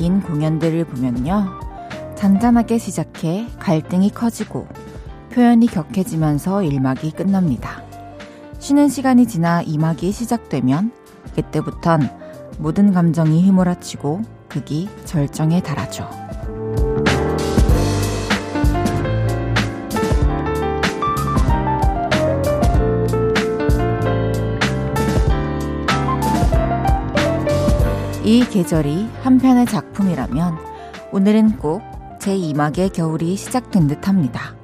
긴 공연들을 보면요. 잔잔하게 시작해 갈등이 커지고 표현이 격해지면서 1막이 끝납니다. 쉬는 시간이 지나 2막이 시작되면 그때부턴 모든 감정이 휘몰아치고 극이 절정에 달하죠. 이 계절이 한편의 작품이라면 오늘은 꼭 제2막의 겨울이 시작된 듯 합니다.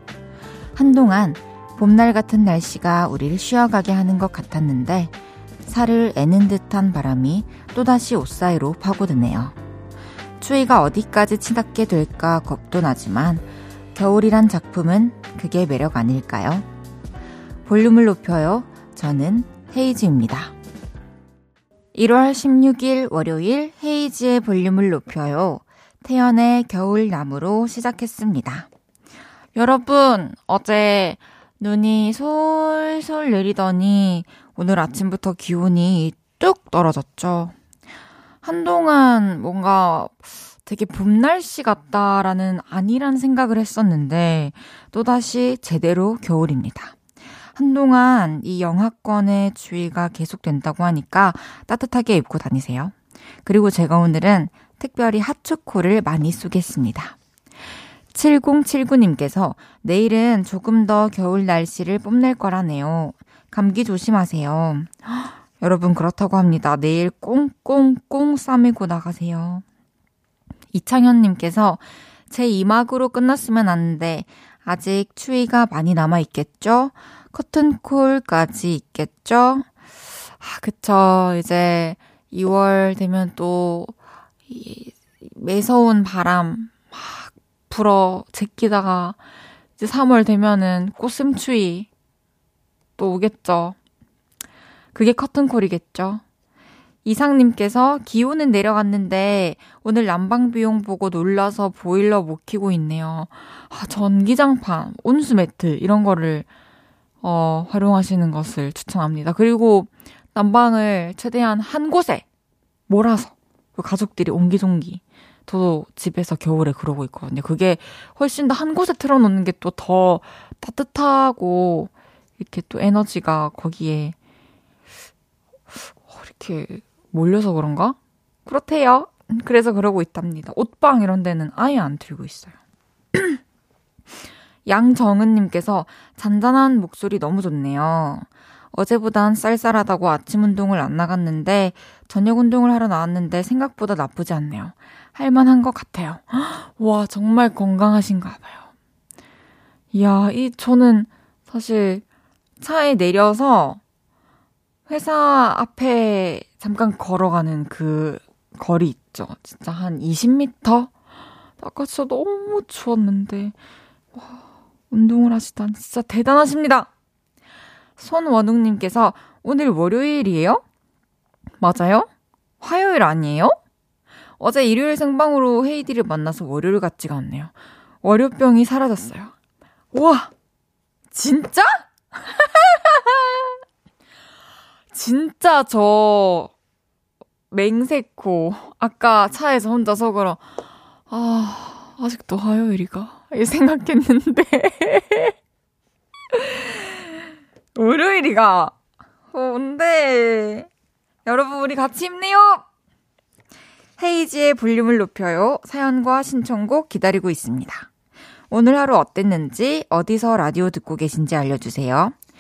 한동안 봄날 같은 날씨가 우리를 쉬어가게 하는 것 같았는데 살을 애는 듯한 바람이 또다시 옷 사이로 파고드네요. 추위가 어디까지 치닫게 될까 겁도 나지만 겨울이란 작품은 그게 매력 아닐까요? 볼륨을 높여요. 저는 헤이즈입니다. 1월 16일 월요일 헤이지의 볼륨을 높여요. 태연의 겨울나무로 시작했습니다. 여러분, 어제 눈이 솔솔 내리더니 오늘 아침부터 기온이 뚝 떨어졌죠. 한동안 뭔가 되게 봄 날씨 같다라는 아니란 생각을 했었는데 또다시 제대로 겨울입니다. 한동안 이 영하권의 추위가 계속된다고 하니까 따뜻하게 입고 다니세요. 그리고 제가 오늘은 특별히 핫초코를 많이 쏘겠습니다. 7079님께서 내일은 조금 더 겨울 날씨를 뽐낼 거라네요. 감기 조심하세요. 여러분 그렇다고 합니다. 내일 꽁꽁꽁 싸매고 나가세요. 이창현님께서 제 이막으로 끝났으면 하는데 아직 추위가 많이 남아 있겠죠? 커튼콜까지 있겠죠? 아, 그쵸. 이제 2월 되면 또, 이 매서운 바람 막 불어 제끼다가 이제 3월 되면은 꽃샘추위 또 오겠죠. 그게 커튼콜이겠죠. 이상님께서 기온은 내려갔는데 오늘 난방 비용 보고 놀라서 보일러 못 키고 있네요. 아, 전기장판, 온수 매트 이런 거를 어, 활용하시는 것을 추천합니다. 그리고 난방을 최대한 한 곳에 몰아서 그 가족들이 옹기종기 저도 집에서 겨울에 그러고 있거든요. 그게 훨씬 더 한 곳에 틀어놓는 게 또 더 따뜻하고 이렇게 또 에너지가 거기에 어, 이렇게 몰려서 그런가? 그렇대요. 그래서 그러고 있답니다. 옷방 이런 데는 아예 안 틀고 있어요. 양정은님께서 잔잔한 목소리 너무 좋네요. 어제보단 쌀쌀하다고 아침 운동을 안 나갔는데 저녁 운동을 하러 나왔는데 생각보다 나쁘지 않네요. 할만한 것 같아요. 와, 정말 건강하신가 봐요. 이야, 이, 저는 사실 차에 내려서 회사 앞에 잠깐 걸어가는 그 거리 있죠. 진짜 한 20m? 아까 진짜 너무 추웠는데, 와, 운동을 하시다니 진짜 대단하십니다. 손원웅님께서 오늘 월요일이에요? 맞아요? 화요일 아니에요? 어제 일요일 생방으로 헤이디를 만나서 월요일 같지가 않네요. 월요병이 사라졌어요. 우와! 진짜? 진짜 저 맹세코 아까 차에서 혼자 서걸어 아 아직도 화요일이가? 이 생각했는데. 월요일이가. 뭔데 여러분 우리 같이 힘내요! 헤이지의 볼륨을 높여요. 사연과 신청곡 기다리고 있습니다. 오늘 하루 어땠는지 어디서 라디오 듣고 계신지 알려주세요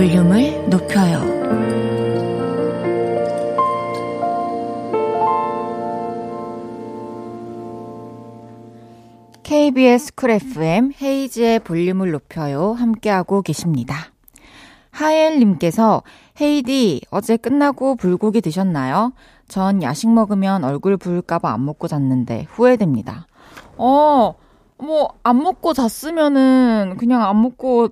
볼륨을 높여요. KBS 쿨 FM 헤이즈의 볼륨을 높여요 함께하고 계십니다. 하엘님께서 헤이디 어제 끝나고 불고기 드셨나요? 전 야식 먹으면 얼굴 부을까봐 안 먹고 잤는데 후회됩니다. 어, 뭐, 안 먹고 잤으면은 그냥 안 먹고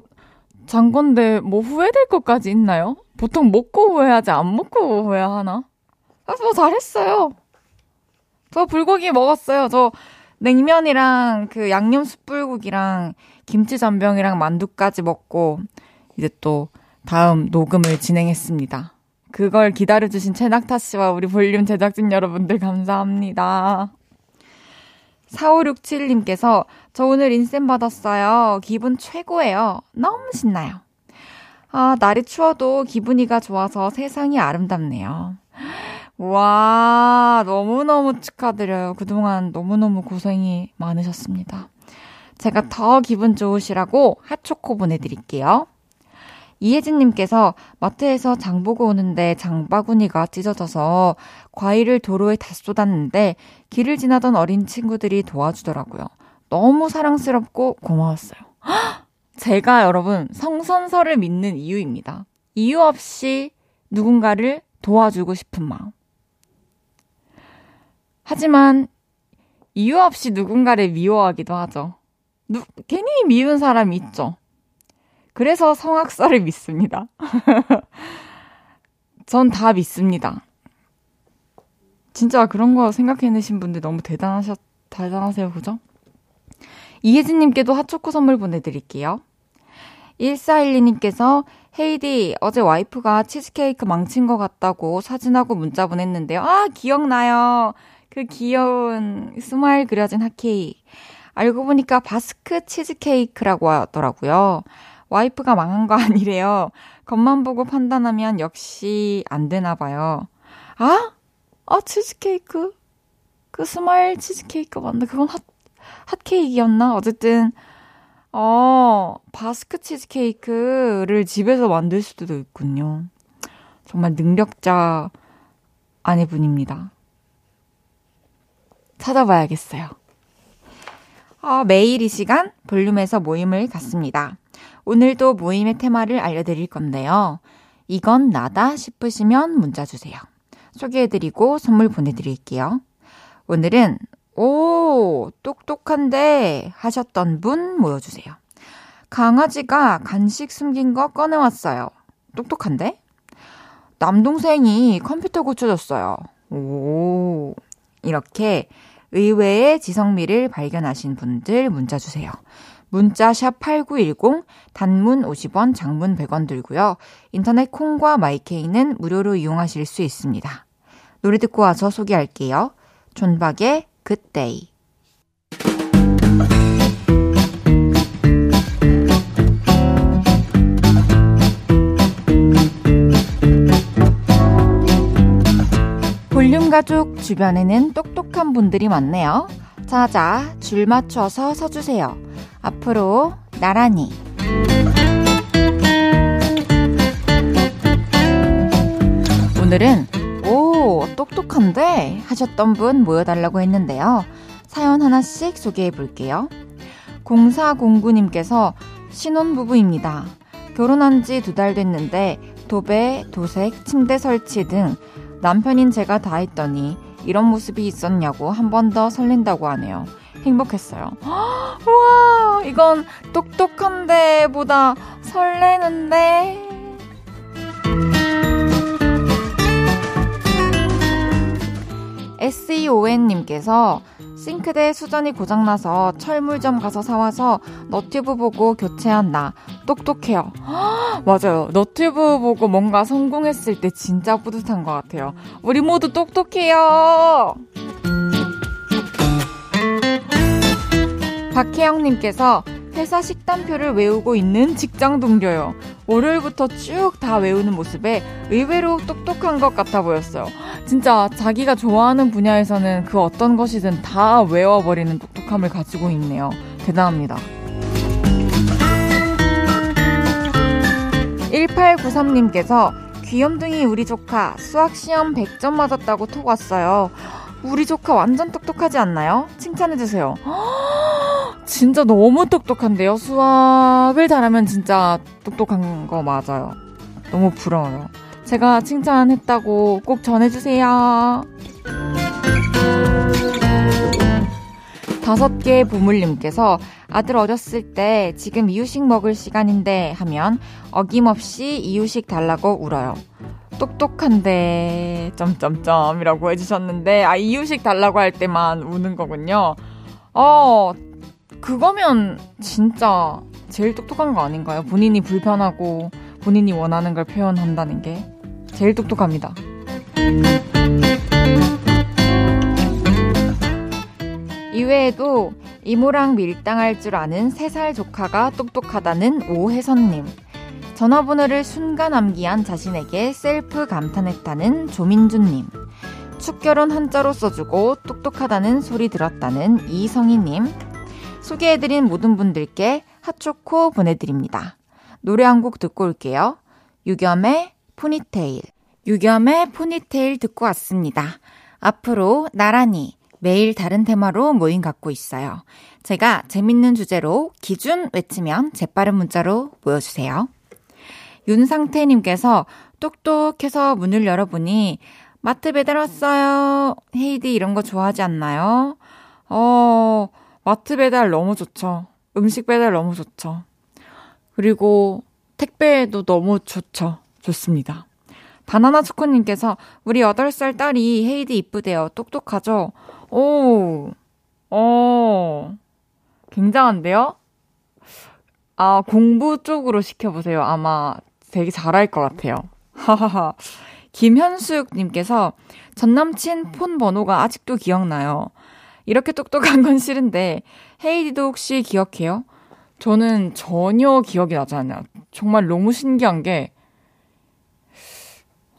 잔 건데 뭐 후회될 것까지 있나요? 보통 먹고 후회하지 안 먹고 후회하나? 아, 뭐 잘했어요. 저 불고기 먹었어요. 저 냉면이랑 그 양념 숯불고기랑 김치 전병이랑 만두까지 먹고 이제 또 다음 녹음을 진행했습니다. 그걸 기다려주신 최낙타 씨와 우리 볼륨 제작진 여러분들 감사합니다. 4567님께서 저 오늘 인센 받았어요. 기분 최고예요. 너무 신나요. 아, 날이 추워도 기분이가 좋아서 세상이 아름답네요. 와, 너무너무 축하드려요. 그동안 너무너무 고생이 많으셨습니다. 제가 더 기분 좋으시라고 핫초코 보내드릴게요. 이혜진님께서 마트에서 장 보고 오는데 장바구니가 찢어져서 과일을 도로에 다 쏟았는데 길을 지나던 어린 친구들이 도와주더라고요. 너무 사랑스럽고 고마웠어요. 제가 여러분 성선설을 믿는 이유입니다. 이유 없이 누군가를 도와주고 싶은 마음. 하지만 이유 없이 누군가를 미워하기도 하죠. 누, 괜히 미운 사람이 있죠. 그래서 성악설을 믿습니다. 전 다 믿습니다. 진짜 그런 거 생각해내신 분들 너무 대단하셨, 대단하세요, 그죠? 이혜진님께도 핫초코 선물 보내드릴게요. 1412님께서 헤이디, 어제 와이프가 치즈케이크 망친 것 같다고 사진하고 문자 보냈는데요. 아, 기억나요. 그 귀여운 스마일 그려진 핫케이크. 알고 보니까 바스크 치즈케이크라고 하더라고요. 와이프가 망한 거 아니래요. 겉만 보고 판단하면 역시 안 되나 봐요. 아? 아, 치즈케이크? 그 스마일 치즈케이크 맞나? 그건 핫, 핫케이크였나? 어쨌든, 어, 바스크 치즈케이크를 집에서 만들 수도 있군요. 정말 능력자 아내분입니다. 찾아봐야겠어요. 어, 매일 이 시간 볼륨에서 모임을 갖습니다. 오늘도 모임의 테마를 알려드릴 건데요. 이건 나다 싶으시면 문자 주세요. 소개해드리고 선물 보내드릴게요. 오늘은 오 똑똑한데 하셨던 분 모여주세요. 강아지가 간식 숨긴 거 꺼내왔어요. 똑똑한데? 남동생이 컴퓨터 고쳐줬어요. 오 이렇게 의외의 지성미를 발견하신 분들 문자 주세요. 문자 샵 8910 단문 50원, 장문 100원 들고요. 인터넷 콩과 마이케이는 무료로 이용하실 수 있습니다. 노래 듣고 와서 소개할게요. 존박의 그때이 볼륨 가족 주변에는 똑똑한 분들이 많네요. 자자, 줄 맞춰서 서주세요. 앞으로 나란히. 오늘은 오, 똑똑한데 하셨던 분 모여달라고 했는데요. 사연 하나씩 소개해 볼게요. 0409님께서 신혼부부입니다. 결혼한 지 두 달 됐는데 도배, 도색, 침대 설치 등 남편인 제가 다 했더니 이런 모습이 있었냐고 한 번 더 설렌다고 하네요. 행복했어요. 우와, 이건 똑똑한데 보다 설레는데. SEON님께서 싱크대 수전이 고장나서 철물점 가서 사와서 너튜브 보고 교체한 나. 똑똑해요. 맞아요. 너튜브 보고 뭔가 성공했을 때 진짜 뿌듯한 것 같아요. 우리 모두 똑똑해요. 박혜영님께서 회사 식단표를 외우고 있는 직장 동료요. 월요일부터 쭉 다 외우는 모습에 의외로 똑똑한 것 같아 보였어요. 진짜 자기가 좋아하는 분야에서는 그 어떤 것이든 다 외워버리는 똑똑함을 가지고 있네요. 대단합니다. 1893님께서 귀염둥이 우리 조카 수학시험 100점 맞았다고 톡 왔어요. 우리 조카 완전 똑똑하지 않나요? 칭찬해주세요. 진짜 너무 똑똑한데요? 수학을 잘하면 진짜 똑똑한 거 맞아요. 너무 부러워요. 제가 칭찬했다고 꼭 전해주세요. 다섯 개 보물님께서 아들 어렸을 때 지금 이유식 먹을 시간인데 하면 어김없이 이유식 달라고 울어요. 똑똑한데 점점점이라고 해주셨는데 아 이유식 달라고 할 때만 우는 거군요. 어 그거면 진짜 제일 똑똑한 거 아닌가요? 본인이 불편하고 본인이 원하는 걸 표현한다는 게 제일 똑똑합니다. 이외에도 이모랑 밀당할 줄 아는 3살 조카가 똑똑하다는 오혜선님. 전화번호를 순간 암기한 자신에게 셀프 감탄했다는 조민준님. 축결혼 한자로 써주고 똑똑하다는 소리 들었다는 이성희님. 소개해드린 모든 분들께 핫초코 보내드립니다. 노래 한 곡 듣고 올게요. 유겸의 포니테일. 유겸의 포니테일 듣고 왔습니다. 앞으로 나란히 매일 다른 테마로 모임 갖고 있어요. 제가 재밌는 주제로 기준 외치면 재빠른 문자로 모여주세요. 윤상태님께서 똑똑해서 문을 열어보니 마트 배달 왔어요. 헤이디 이런 거 좋아하지 않나요? 어, 마트 배달 너무 좋죠. 음식 배달 너무 좋죠. 그리고 택배도 너무 좋죠. 좋습니다. 바나나 초코님께서 우리 8살 딸이 헤이디 이쁘대요. 똑똑하죠? 오, 어, 굉장한데요? 아, 공부 쪽으로 시켜보세요. 아마 되게 잘할 것 같아요. 하하하. 김현숙님께서 전 남친 폰 번호가 아직도 기억나요. 이렇게 똑똑한 건 싫은데 헤이디도 혹시 기억해요? 저는 전혀 기억이 나지 않아요. 정말 너무 신기한 게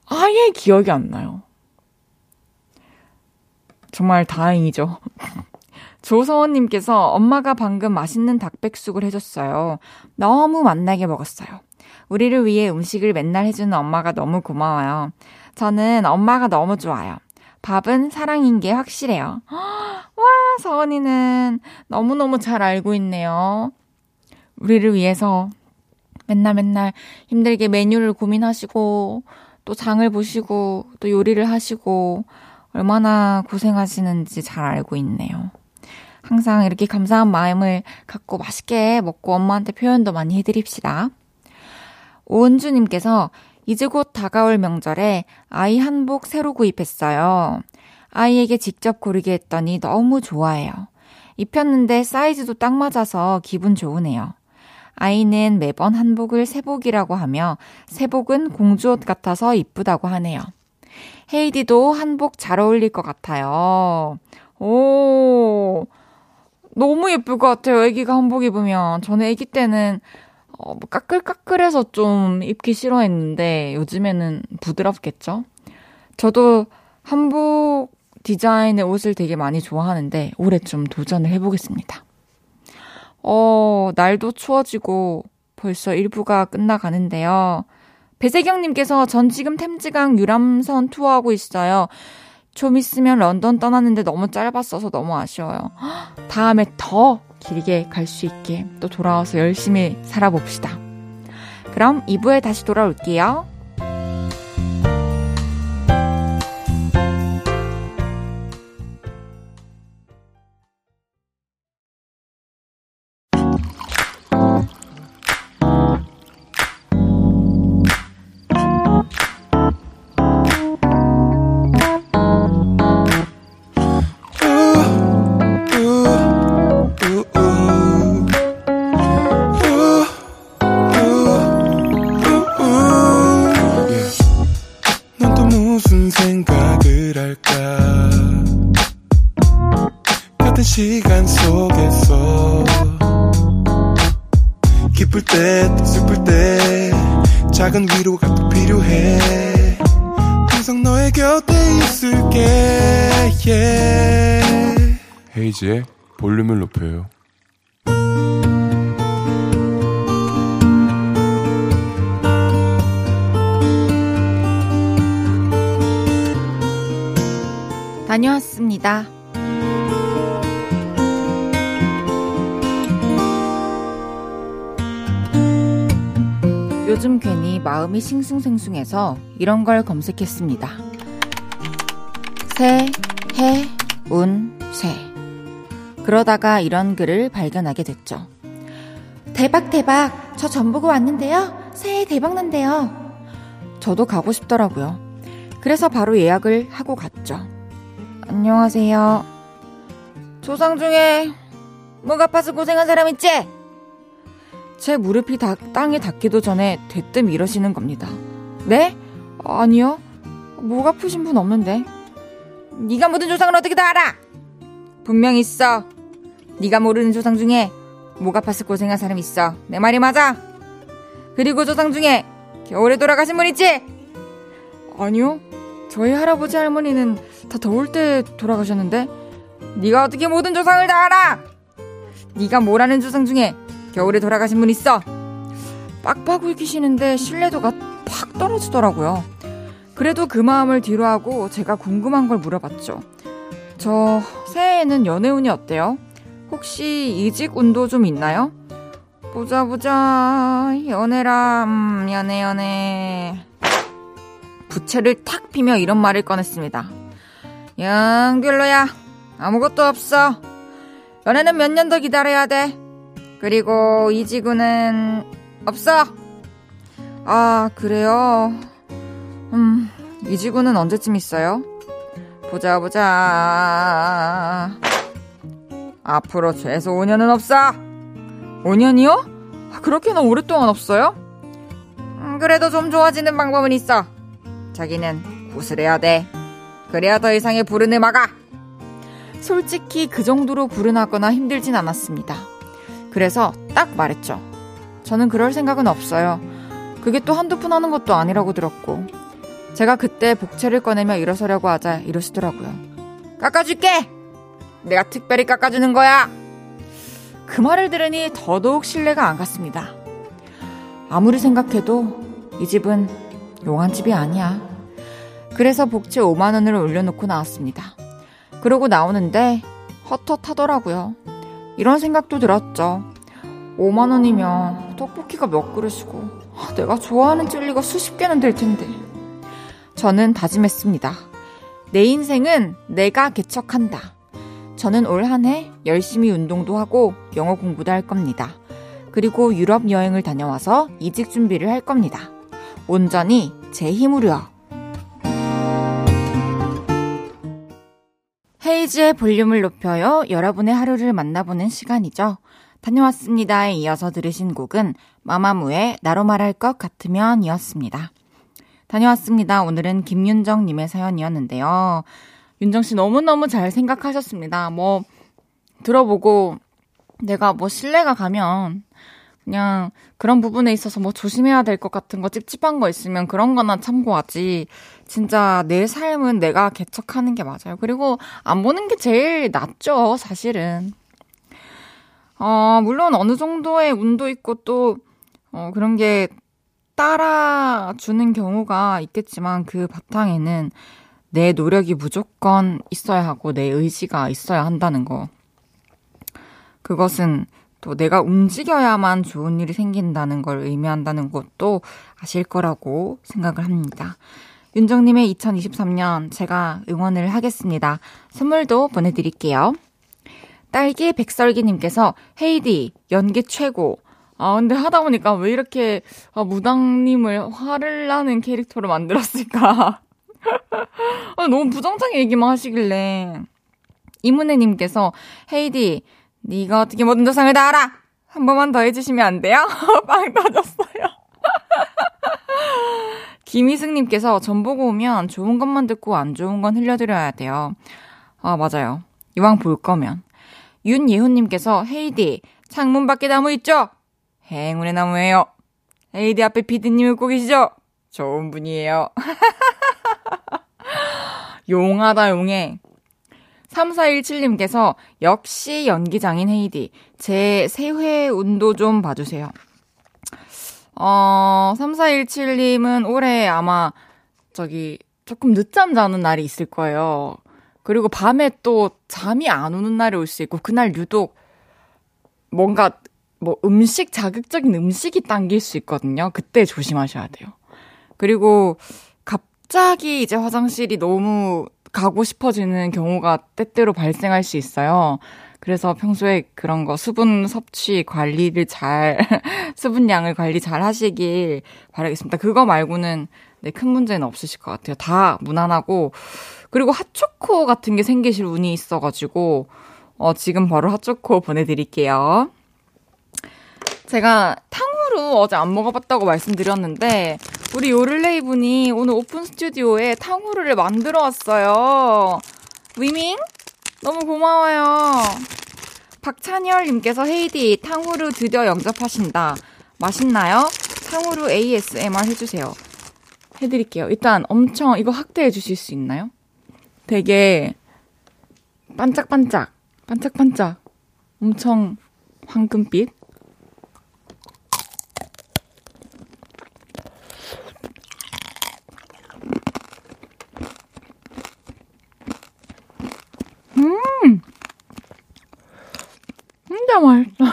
아예 기억이 안 나요. 정말 다행이죠. 조서원님께서 엄마가 방금 맛있는 닭백숙을 해줬어요. 너무 맛나게 먹었어요. 우리를 위해 음식을 맨날 해주는 엄마가 너무 고마워요. 저는 엄마가 너무 좋아요. 밥은 사랑인 게 확실해요. 와, 서원이는 너무너무 잘 알고 있네요. 우리를 위해서 맨날 맨날 힘들게 메뉴를 고민하시고, 또 장을 보시고, 또 요리를 하시고, 얼마나 고생하시는지 잘 알고 있네요. 항상 이렇게 감사한 마음을 갖고 맛있게 먹고 엄마한테 표현도 많이 해드립시다. 오은주님께서 이제 곧 다가올 명절에 아이 한복 새로 구입했어요. 아이에게 직접 고르게 했더니 너무 좋아해요. 입혔는데 사이즈도 딱 맞아서 기분 좋으네요. 아이는 매번 한복을 새복이라고 하며 새복은 공주옷 같아서 이쁘다고 하네요. 헤이디도 한복 잘 어울릴 것 같아요. 오, 너무 예쁠 것 같아요. 애기가 한복 입으면. 저는 애기 때는 어, 뭐 까끌까끌해서 좀 입기 싫어했는데 요즘에는 부드럽겠죠? 저도 한복 디자인의 옷을 되게 많이 좋아하는데 올해 좀 도전을 해보겠습니다. 어, 날도 추워지고 벌써 일부가 끝나가는데요. 배세경님께서 전 지금 템즈강 유람선 투어하고 있어요. 좀 있으면 런던 떠나는데 너무 짧았어서 너무 아쉬워요. 다음에 더 길게 갈 수 있게 또 돌아와서 열심히 살아봅시다. 그럼 2부에 다시 돌아올게요. 헤이지의 볼륨을 높여요. 다녀왔습니다. 요즘 괜히 마음이 싱숭생숭해서 이런 걸 검색했습니다. 그러다가 이런 글을 발견하게 됐죠. 대박, 대박. 저 전보고 왔는데요. 새해 대박 난대요. 저도 가고 싶더라고요. 그래서 바로 예약을 하고 갔죠. 안녕하세요. 조상 중에 목 아파서 고생한 사람 있지? 제 무릎이 다, 땅에 닿기도 전에 대뜸 이러시는 겁니다. 네? 아니요. 목 아프신 분 없는데. 네가 모든 조상을 어떻게 다 알아? 분명 있어. 네가 모르는 조상 중에 목 아파서 고생한 사람 있어. 내 말이 맞아. 그리고 조상 중에 겨울에 돌아가신 분 있지? 아니요. 저희 할아버지 할머니는 다 더울 때 돌아가셨는데 네가 어떻게 모든 조상을 다 알아? 네가 뭐라는 조상 중에 겨울에 돌아가신 분 있어? 빡빡 울기시는데 신뢰도가 팍 떨어지더라고요. 그래도 그 마음을 뒤로하고 제가 궁금한 걸 물어봤죠. 저 새해에는 연애운이 어때요? 혹시 이직 운도 좀 있나요? 보자 보자. 연애라 음, 연애 연애. 부채를 탁 피며 이런 말을 꺼냈습니다. 영 별로야 아무것도 없어. 연애는 몇 년 더 기다려야 돼. 그리고 이직운은 없어. 아 그래요? 음 이직운은 언제쯤 있어요? 보자 보자 앞으로 최소 5년은 없어 5년이요? 그렇게는 오랫동안 없어요? 음, 그래도 좀 좋아지는 방법은 있어 자기는 구슬해야 돼. 그래야 더 이상의 불운을 막아. 솔직히 그 정도로 불운하거나 힘들진 않았습니다. 그래서 딱 말했죠. 저는 그럴 생각은 없어요. 그게 또 한두 푼 하는 것도 아니라고 들었고. 제가 그때 복채를 꺼내며 일어서려고 하자 이러시더라고요. 깎아줄게! 내가 특별히 깎아주는 거야! 그 말을 들으니 더더욱 신뢰가 안 갔습니다. 아무리 생각해도 이 집은 용한 집이 아니야. 그래서 복채 5만 원을 올려놓고 나왔습니다. 그러고 나오는데 헛헛하더라고요. 이런 생각도 들었죠. 5만 원이면 떡볶이가 몇 그릇이고 아, 내가 좋아하는 젤리가 수십 개는 될 텐데. 저는 다짐했습니다. 내 인생은 내가 개척한다. 저는 올 한 해 열심히 운동도 하고 영어 공부도 할 겁니다. 그리고 유럽 여행을 다녀와서 이직 준비를 할 겁니다. 온전히 제 힘으로요. 헤이즈의 볼륨을 높여요. 여러분의 하루를 만나보는 시간이죠. 다녀왔습니다에 이어서 들으신 곡은 마마무의 나로 말할 것 같으면 이었습니다. 다녀왔습니다. 오늘은 김윤정님의 사연이었는데요. 윤정 씨 너무너무 잘 생각하셨습니다. 뭐, 들어보고 내가 뭐 신뢰가 가면 그냥 그런 부분에 있어서 뭐 조심해야 될 것 같은 거 찝찝한 거 있으면 그런 거나 참고하지. 진짜 내 삶은 내가 개척하는 게 맞아요. 그리고 안 보는 게 제일 낫죠, 사실은. 어, 물론 어느 정도의 운도 있고 또, 어, 그런 게 따라주는 경우가 있겠지만 그 바탕에는 내 노력이 무조건 있어야 하고 내 의지가 있어야 한다는 거. 그것은 또 내가 움직여야만 좋은 일이 생긴다는 걸 의미한다는 것도 아실 거라고 생각을 합니다. 윤정님의 2023년 제가 응원을 하겠습니다. 선물도 보내드릴게요. 딸기 백설기님께서 헤이디 연기 최고. 아 근데 하다 보니까 왜 이렇게 아, 무당님을 화를 나는 캐릭터로 만들었을까? 아, 너무 부정적인 얘기만 하시길래 이문혜님께서 헤이디 네가 어떻게 모든 조상을 다 알아? 한 번만 더 해주시면 안 돼요? 빵 터졌어요. 김희승님께서 전 보고 오면 좋은 것만 듣고 안 좋은 건 흘려드려야 돼요. 아, 맞아요. 이왕 볼 거면. 윤예훈님께서 헤이디, 창문 밖에 나무 있죠? 행운의 나무예요. 헤이디 앞에 피디님 웃고 계시죠? 좋은 분이에요. 용하다, 용해. 3417님께서 역시 연기장인 헤이디. 제 새해 운도 좀 봐주세요. 어, 3417님은 올해 아마 저기 조금 늦잠 자는 날이 있을 거예요. 그리고 밤에 또 잠이 안 오는 날이 올 수 있고 그날 유독 뭔가 뭐 음식, 자극적인 음식이 당길 수 있거든요. 그때 조심하셔야 돼요. 그리고 갑자기 이제 화장실이 너무 가고 싶어지는 경우가 때때로 발생할 수 있어요. 그래서 평소에 그런 거 수분 섭취 관리를 잘, 수분량을 관리 잘 하시길 바라겠습니다. 그거 말고는 네, 큰 문제는 없으실 것 같아요. 다 무난하고, 그리고 핫초코 같은 게 생기실 운이 있어가지고, 어, 지금 바로 핫초코 보내드릴게요. 제가 탕 후루 어제 안 먹어봤다고 말씀드렸는데, 우리 요를레이 분이 오늘 오픈 스튜디오에 탕후루를 만들어 왔어요. 위밍? 너무 고마워요. 박찬열님께서 헤이디 탕후루 드디어 영접하신다. 맛있나요? 탕후루 ASMR 해주세요. 해드릴게요. 일단 엄청 이거 확대해 주실 수 있나요? 되게 반짝반짝, 반짝반짝, 엄청 황금빛. 음! 진짜 맛있어.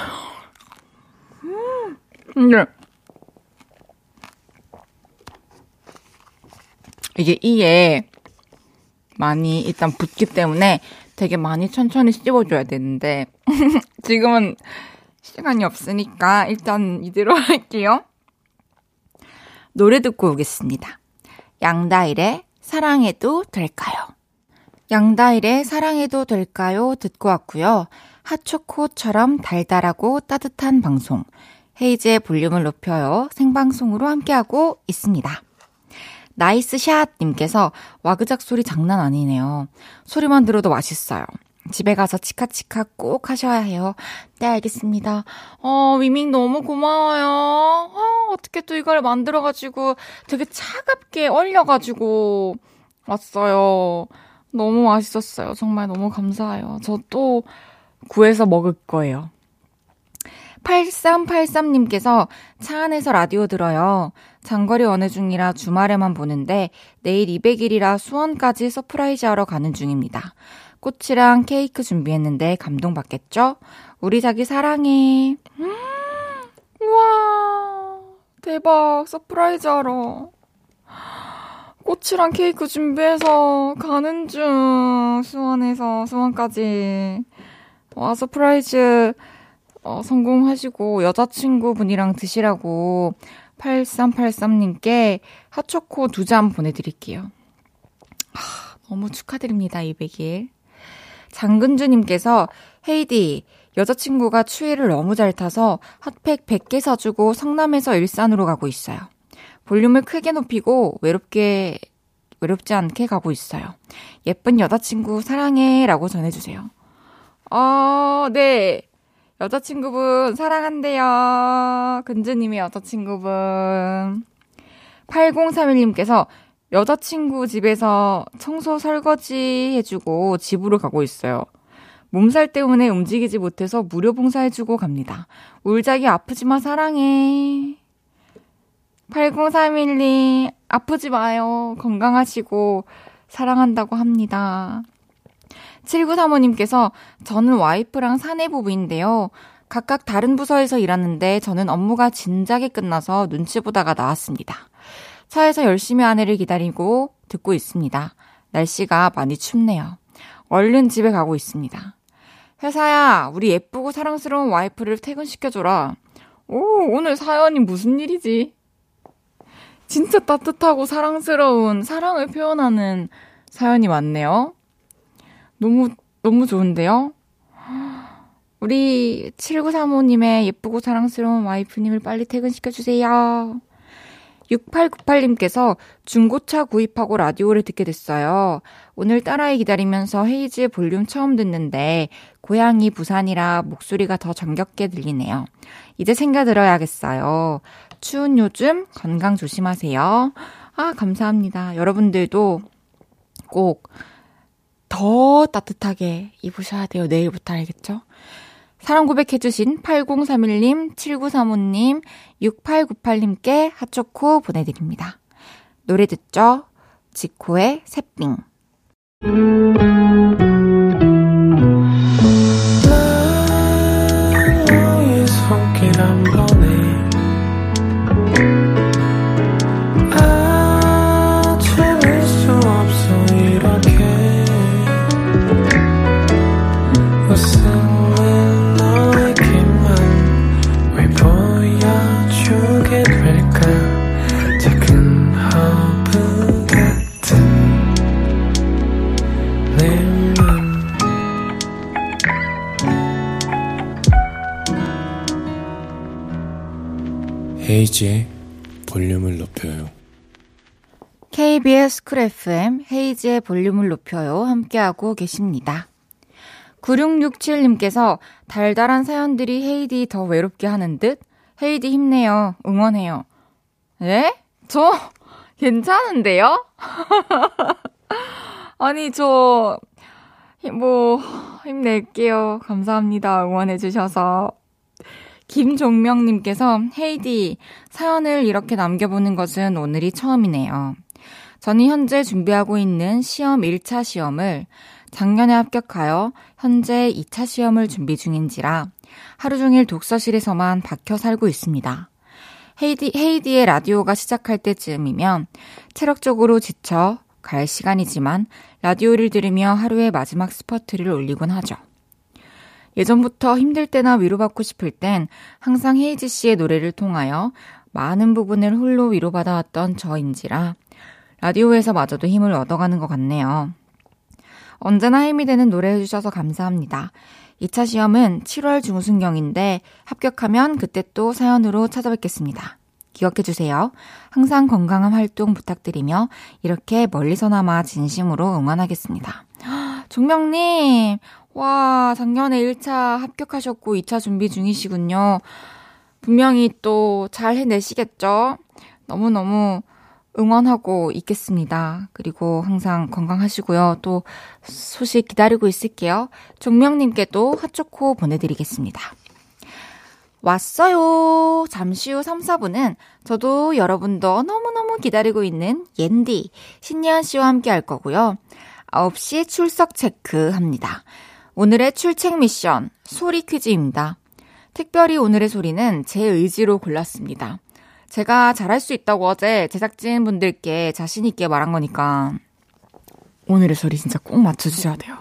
음! 근데, 이게 이에 많이 일단 붙기 때문에 되게 많이 천천히 씹어줘야 되는데, 지금은 시간이 없으니까 일단 이대로 할게요. 노래 듣고 오겠습니다. 양다일의 사랑해도 될까요? 양다일의 사랑해도 될까요? 듣고 왔고요. 핫초코처럼 달달하고 따뜻한 방송. 헤이즈의 볼륨을 높여요. 생방송으로 함께하고 있습니다. 나이스 샷 님께서 와그작 소리 장난 아니네요. 소리만 들어도 맛있어요. 집에 가서 치카치카 꼭 하셔야 해요. 네, 알겠습니다. 어, 위밍 너무 고마워요. 어, 어떻게 또 이걸 만들어가지고 되게 차갑게 얼려가지고 왔어요. 너무 맛있었어요. 정말 너무 감사해요. 저 또 구해서 먹을 거예요. 8383님께서 차 안에서 라디오 들어요. 장거리 연애 중이라 주말에만 보는데 내일 200일이라 수원까지 서프라이즈 하러 가는 중입니다. 꽃이랑 케이크 준비했는데 감동받겠죠? 우리 자기 사랑해. 음, 우와, 대박. 서프라이즈 하러. 꽃이랑 케이크 준비해서 가는 중. 수원에서 수원까지. 와, 서프라이즈 어, 성공하시고 여자친구분이랑 드시라고 8383님께 핫초코 두 잔 보내드릴게요. 하, 너무 축하드립니다, 200일. 장근주님께서 혜디, 여자친구가 추위를 너무 잘 타서 핫팩 100개 사주고 성남에서 일산으로 가고 있어요. 볼륨을 크게 높이고 외롭게, 외롭지 않게 가고 있어요. 예쁜 여자친구 사랑해 라고 전해주세요. 어, 네. 여자친구분 사랑한대요. 근주님의 여자친구분. 8031님께서 여자친구 집에서 청소 설거지 해주고 집으로 가고 있어요. 몸살 때문에 움직이지 못해서 무료 봉사해주고 갑니다. 울자기 아프지 마 사랑해. 8031님, 아프지 마요. 건강하시고 사랑한다고 합니다. 7935님께서 저는 와이프랑 사내 부부인데요. 각각 다른 부서에서 일하는데 저는 업무가 진작에 끝나서 눈치 보다가 나왔습니다. 차에서 열심히 아내를 기다리고 듣고 있습니다. 날씨가 많이 춥네요. 얼른 집에 가고 있습니다. 회사야, 우리 예쁘고 사랑스러운 와이프를 퇴근시켜줘라. 오, 오늘 사연이 무슨 일이지? 진짜 따뜻하고 사랑스러운 사랑을 표현하는 사연이 많네요. 너무, 너무 좋은데요? 우리 7935님의 예쁘고 사랑스러운 와이프님을 빨리 퇴근시켜주세요. 6898님께서 중고차 구입하고 라디오를 듣게 됐어요. 오늘 딸아이 기다리면서 헤이즈의 볼륨 처음 듣는데 고향이 부산이라 목소리가 더 정겹게 들리네요. 이제 생겨 들어야겠어요. 추운 요즘 건강 조심하세요. 아, 감사합니다. 여러분들도 꼭 더 따뜻하게 입으셔야 돼요. 내일부터 알겠죠? 사랑 고백해주신 8031님, 7935님, 6898님께 핫초코 보내드립니다. 노래 듣죠? 지코의 새삥. 헤이지의 볼륨을 높여요. KBS 쿨 FM 헤이지의 볼륨을 높여요. 함께하고 계십니다. 9667님께서 달달한 사연들이 헤이디 더 외롭게 하는 듯? 헤이디 힘내요. 응원해요. 네? 저 괜찮은데요? 아니, 저, 뭐, 힘낼게요. 감사합니다. 응원해주셔서. 김종명님께서 헤이디, 사연을 이렇게 남겨보는 것은 오늘이 처음이네요. 저는 현재 준비하고 있는 시험 1차 시험을 작년에 합격하여 현재 2차 시험을 준비 중인지라 하루 종일 독서실에서만 박혀 살고 있습니다. 헤이디, 헤이디의 라디오가 시작할 때쯤이면 체력적으로 지쳐 갈 시간이지만 라디오를 들으며 하루의 마지막 스퍼트를 올리곤 하죠. 예전부터 힘들 때나 위로받고 싶을 땐 항상 헤이지 씨의 노래를 통하여 많은 부분을 홀로 위로받아왔던 저인지라 라디오에서 마저도 힘을 얻어가는 것 같네요. 언제나 힘이 되는 노래 해주셔서 감사합니다. 2차 시험은 7월 중순경인데 합격하면 그때 또 사연으로 찾아뵙겠습니다. 기억해주세요. 항상 건강한 활동 부탁드리며 이렇게 멀리서나마 진심으로 응원하겠습니다. 종명님, 와, 작년에 1차 합격하셨고 2차 준비 중이시군요. 분명히 또 잘 해내시겠죠? 너무너무 응원하고 있겠습니다. 그리고 항상 건강하시고요. 또 소식 기다리고 있을게요. 종명님께도 핫초코 보내드리겠습니다. 왔어요. 잠시 후 3, 4분은 저도 여러분도 너무너무 기다리고 있는 옌디, 신예한 씨와 함께 할 거고요. 9시 출석 체크합니다. 오늘의 출첵 미션, 소리 퀴즈입니다. 특별히 오늘의 소리는 제 의지로 골랐습니다. 제가 잘할 수 있다고 어제 제작진 분들께 자신 있게 말한 거니까 오늘의 소리 진짜 꼭 맞춰주셔야 돼요.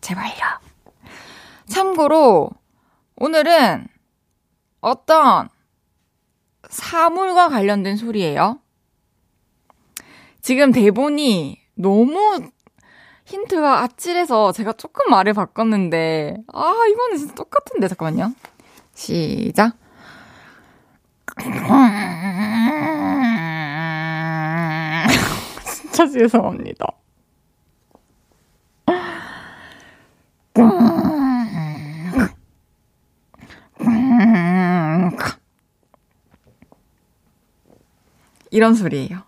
제발요. 참고로 오늘은 어떤 사물과 관련된 소리예요. 지금 대본이 너무 힌트가 아찔해서 제가 조금 말을 바꿨는데, 아, 이거는 진짜 똑같은데, 잠깐만요. 시작. 진짜 죄송합니다. 이런 소리예요.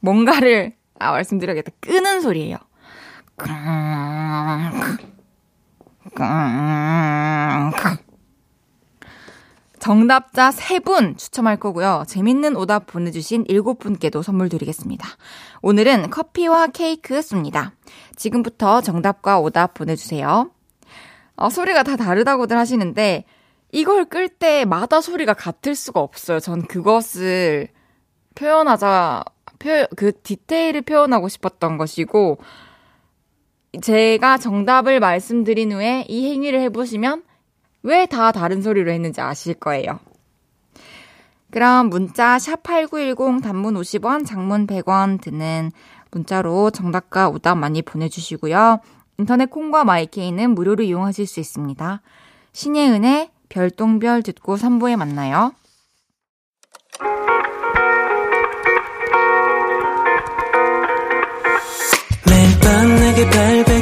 뭔가를 아 말씀드려야겠다. 끄는 소리예요. 정답자 3분 추첨할 거고요. 재밌는 오답 보내주신 7분께도 선물 드리겠습니다. 오늘은 커피와 케이크 쏩니다. 지금부터 정답과 오답 보내주세요. 어, 소리가 다 다르다고들 하시는데 이걸 끌 때마다 소리가 같을 수가 없어요. 전 그것을 표현하자, 표, 그 디테일을 표현하고 싶었던 것이고 제가 정답을 말씀드린 후에 이 행위를 해보시면 왜 다 다른 소리로 했는지 아실 거예요. 그럼 문자 샵8910 단문 50원, 장문 100원 드는 문자로 정답과 오답 많이 보내주시고요. 인터넷 콩과 마이케이는 무료로 이용하실 수 있습니다. 신예은의 별똥별 듣고 3부에 만나요. 매일 밤 내게 발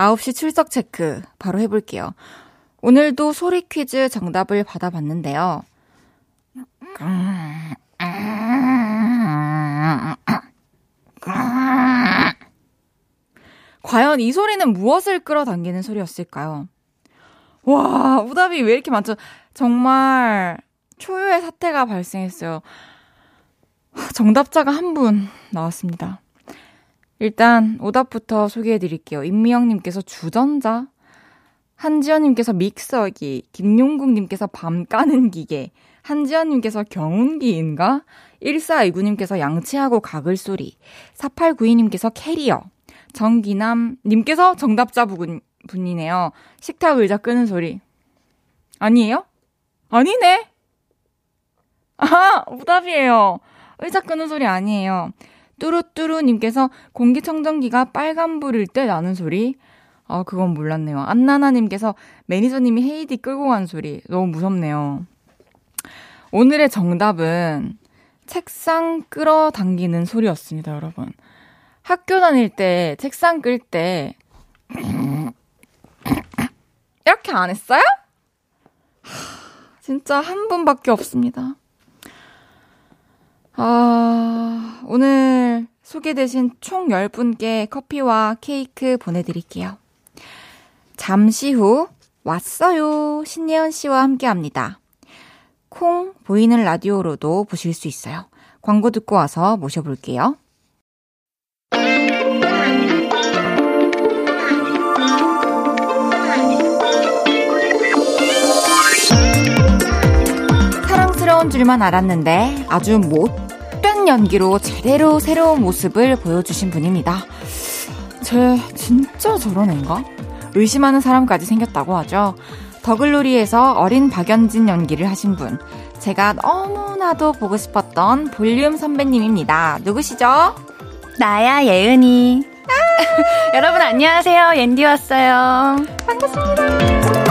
9시 출석 체크 바로 해볼게요. 오늘도 소리 퀴즈 정답을 받아봤는데요. 과연 이 소리는 무엇을 끌어당기는 소리였을까요? 와, 오답이 왜 이렇게 많죠? 정말 초유의 사태가 발생했어요. 정답자가 한 분 나왔습니다. 일단 오답부터 소개해 드릴게요. 임미영님께서 주전자, 한지연님께서 믹서기, 김용국님께서 밤 까는 기계, 한지연님께서 경운기인가? 1429님께서 양치하고 가글 소리. 4892님께서 캐리어. 정기남님께서 정답자 분, 분이네요. 식탁 의자 끄는 소리. 아니에요? 아니네? 아, 오답이에요. 의자 끄는 소리 아니에요. 뚜루뚜루님께서 공기청정기가 빨간불일 때 나는 소리. 아, 그건 몰랐네요. 안나나님께서 매니저님이 헤이디 끌고 간 소리. 너무 무섭네요. 오늘의 정답은 책상 끌어 당기는 소리였습니다, 여러분. 학교 다닐 때 책상 끌 때 이렇게 안 했어요? 진짜 한 분밖에 없습니다. 아, 오늘 소개되신 총 10분께 커피와 케이크 보내드릴게요. 잠시 후 왔어요. 신예은 씨와 함께 합니다. 콩 보이는 라디오로도 보실 수 있어요. 광고 듣고 와서 모셔볼게요. 사랑스러운 줄만 알았는데 아주 못된 연기로 제대로 새로운 모습을 보여주신 분입니다. 쟤 진짜 저런 애인가? 의심하는 사람까지 생겼다고 하죠. 더글로리에서 어린 박연진 연기를 하신 분. 제가 너무나도 보고 싶었던 볼륨 선배님입니다. 누구시죠? 나야, 예은이. 여러분, 안녕하세요. 옌디 왔어요. 반갑습니다.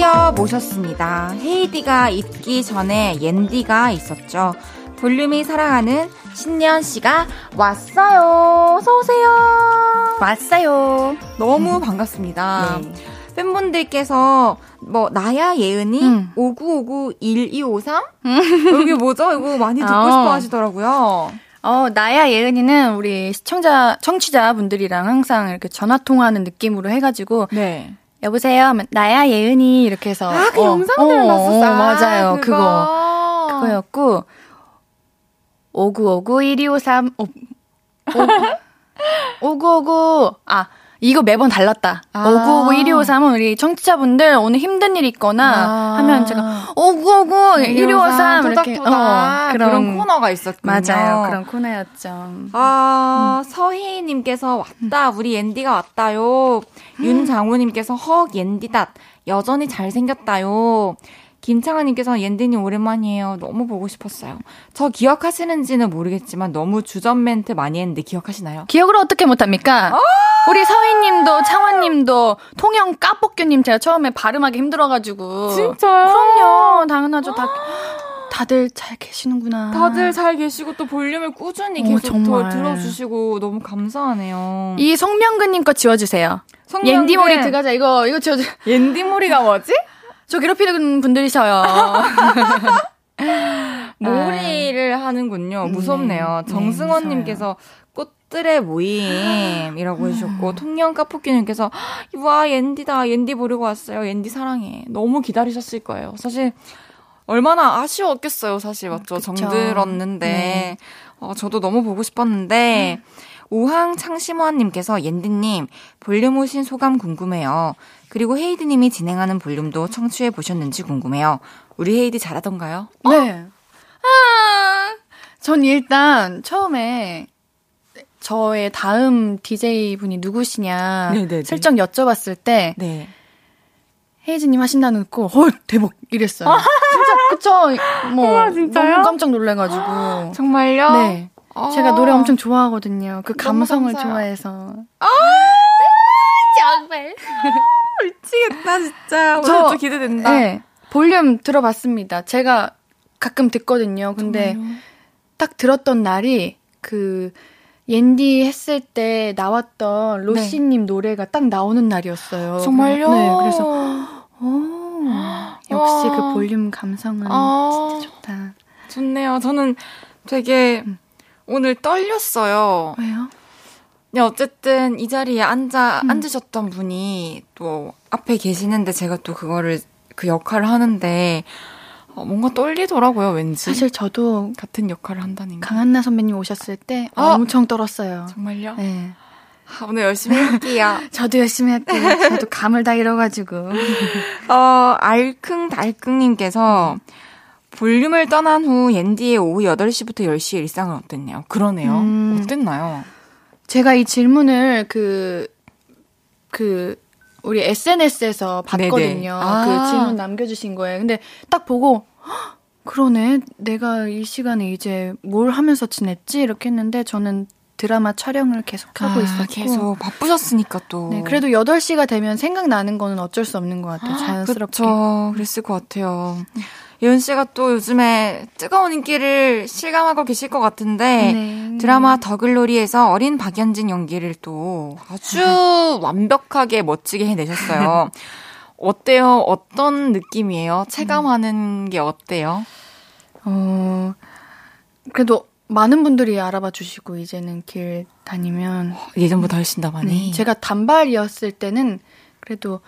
드디어 모셨습니다. 헤이디가 있기 전에 옌디가 있었죠. 볼륨이 사랑하는 신년 씨가 왔어요. 어서 오세요. 왔어요. 너무 반갑습니다. 네. 팬분들께서 뭐 나야 예은이 음. 5959-1253 여기 뭐죠? 이거 많이 듣고 어. 싶어 하시더라고요. 어, 나야, 예은이는 우리 시청자, 청취자분들이랑 항상 이렇게 전화 통화하는 느낌으로 해가지고, 네. 여보세요? 나야, 예은이. 이렇게 해서. 아, 그 어, 영상들 어, 봤었어. 어, 맞아요. 그거. 그거. 그거였고, 5959-1253, 오, 5959, 아, 이거 매번 달랐다. 아. 5959-1253은 우리 청취자분들 오늘 힘든 일 있거나 아. 하면 제가 5959-1253 이렇게. 어, 그런, 코너가 있었군요. 맞아요. 그런 코너였죠. 아, 서희 님께서 왔다. 우리 옌디가 왔다요. 윤장우 님께서 헉, 옌디다. 여전히 잘생겼다요. 김창아님께서 옌디님 오랜만이에요. 너무 보고 싶었어요. 저 기억하시는지는 모르겠지만 너무 주전 멘트 많이 했는데 기억하시나요? 기억을 어떻게 못합니까? 우리 서희님도 창환님도 통영 까볶규님 제가 처음에 발음하기 힘들어가지고 진짜요? 그럼요 당연하죠 다 다들 잘 계시는구나 다들 잘 계시고 또 볼륨을 꾸준히 어, 계속 더 정말. 들어주시고 너무 감사하네요. 이 송명근님 거 지워주세요 성명근, 옌디모리 들어가자 이거 이거 지워주 옌디모리가 뭐지? 저 괴롭히는 분들이셔요 모리를 하는군요. 무섭네요. 네, 정승원님께서 꽃들의 모임이라고 해주셨고, 통영 까푸기님께서, 와, 옌디다. 옌디 보려고 왔어요. 옌디 사랑해. 너무 기다리셨을 거예요. 사실, 얼마나 아쉬웠겠어요. 사실, 맞죠? 그쵸. 정들었는데, 네. 어, 저도 너무 보고 싶었는데, 우항 창심원님께서 옌디님, 볼륨 오신 소감 궁금해요. 그리고 헤이드님이 진행하는 볼륨도 청취해 보셨는지 궁금해요. 우리 헤이드 잘하던가요? 네. 아, 전 일단 처음에 저의 다음 DJ 분이 누구시냐 네네네. 슬쩍 여쭤봤을 때 네. 헤이즈님 하신다는 거, 헐 대박 이랬어요. 진짜 그쵸? 뭐 아, 진짜요? 너무 깜짝 놀래가지고. 정말요? 네. 아. 제가 노래 엄청 좋아하거든요. 그 감성을. 좋아해서. 정말. 미치겠다, 진짜. 저- 오늘 또 기대된다. 네. 볼륨 들어봤습니다. 제가 가끔 듣거든요. 근데 정말요? 딱 들었던 날이 그 옌디 했을 때 나왔던 로시님 노래가 딱 나오는 날이었어요. 정말요? 네, 그래서 오, 역시 와. 그 볼륨 감성은 아. 진짜 좋다. 좋네요. 저는 되게 음. 오늘 떨렸어요. 왜요? 근데 어쨌든 이 자리에 앉아, 음. 앉으셨던 분이 또 앞에 계시는데 제가 또 그거를, 그 역할을 하는데, 어, 뭔가 떨리더라고요, 왠지. 사실 저도 같은 역할을 한다는 게. 강한나 선배님 오셨을 때 아. 엄청 떨었어요. 정말요? 네. 아, 오늘 열심히 할게요. 저도 열심히 할게요. 저도 감을 다 잃어가지고. 어, 알킁달킁님께서 볼륨을 떠난 후 옌디의 오후 8시부터 10시 일상은 어땠나요? 그러네요. 음. 어땠나요? 제가 이 질문을 그, 그, 우리 SNS에서 봤거든요. 아. 그 질문 남겨주신 거예요. 근데 딱 보고, 헉, 그러네. 내가 이 시간에 이제 뭘 하면서 지냈지? 이렇게 했는데 저는 드라마 촬영을 계속 하고 아, 있었고. 계속 바쁘셨으니까 또. 네, 그래도 8시가 되면 생각나는 거는 어쩔 수 없는 것 같아요. 자연스럽게. 그렇죠. 그랬을 것 같아요. 예은 씨가 또 요즘에 뜨거운 인기를 실감하고 계실 것 같은데 네. 드라마 더글로리에서 어린 박연진 연기를 또 아주 완벽하게 멋지게 해내셨어요. 어때요? 어떤 느낌이에요? 체감하는 게 어때요? 어, 그래도 많은 분들이 알아봐 주시고 이제는 길 다니면 예전보다 훨씬 더 많이. 네, 제가 단발이었을 때는 그래도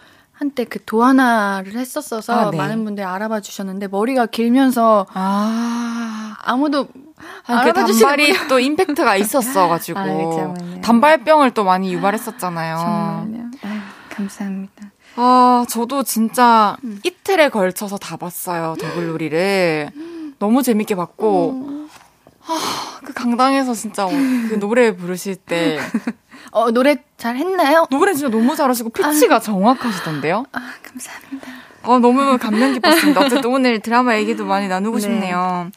한때 그 도하나를 했었어서 아, 네. 많은 분들이 알아봐 주셨는데 머리가 길면서 아, 아무도 아니, 그 알아봐 주시는 단발이 또 임팩트가 있었어가지고 아, 맞아요. 단발병을 또 많이 유발했었잖아요. 정말요. 아유, 감사합니다. 아, 저도 진짜 음. 이틀에 걸쳐서 다 봤어요, 더글로리를. 너무 재밌게 봤고, 음. 아, 그 강당에서 진짜 그 노래 부르실 때, 어 노래 잘 했나요? 노래 진짜 너무 잘하시고, 피치가 정확하시던데요? 아 감사합니다. 어, 너무 감명 깊었습니다. 어쨌든 오늘 드라마 얘기도 많이 나누고 네. 싶네요.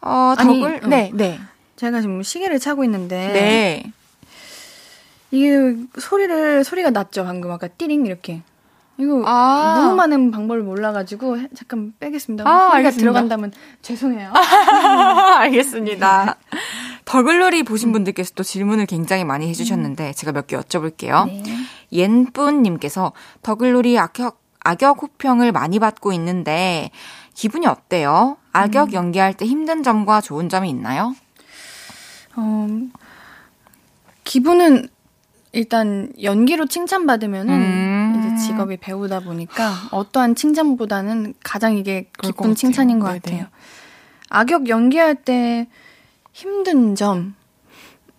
어, 아니, 더글, 어. 네, 네. 제가 지금 시계를 차고 있는데 네. 이게 소리를 소리가 났죠 방금 아까 띠링 이렇게 이거 아. 너무 많은 방법을 몰라가지고 해- 잠깐 빼겠습니다. 아, 소리가 알겠습니다. 들어간다면 죄송해요. 알겠습니다. 더글로리 보신 분들께서 또 질문을 굉장히 많이 해주셨는데, 제가 몇 개 여쭤볼게요. 네. 옌뿌님께서 더글로리 악역, 악역 호평을 많이 받고 있는데 기분이 어때요? 악역 음. 연기할 때 힘든 점과 좋은 점이 있나요? 어, 기분은 일단 연기로 칭찬받으면은 음. 이제 직업이 배우다 보니까 어떠한 칭찬보다는 가장 이게 기쁜 칭찬인 것 같아요. 네네. 같아요. 악역 연기할 때 힘든 점,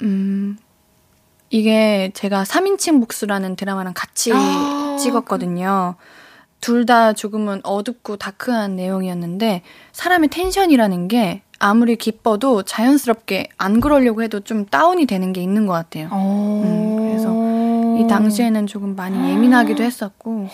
음, 이게 제가 3인칭 복수라는 드라마랑 같이 아, 찍었거든요. 둘 다 조금은 어둡고 다크한 내용이었는데 사람의 텐션이라는 게 아무리 기뻐도 자연스럽게 안 그러려고 해도 좀 다운이 되는 게 있는 것 같아요. 음, 그래서 이 당시에는 조금 많이 예민하기도 했었고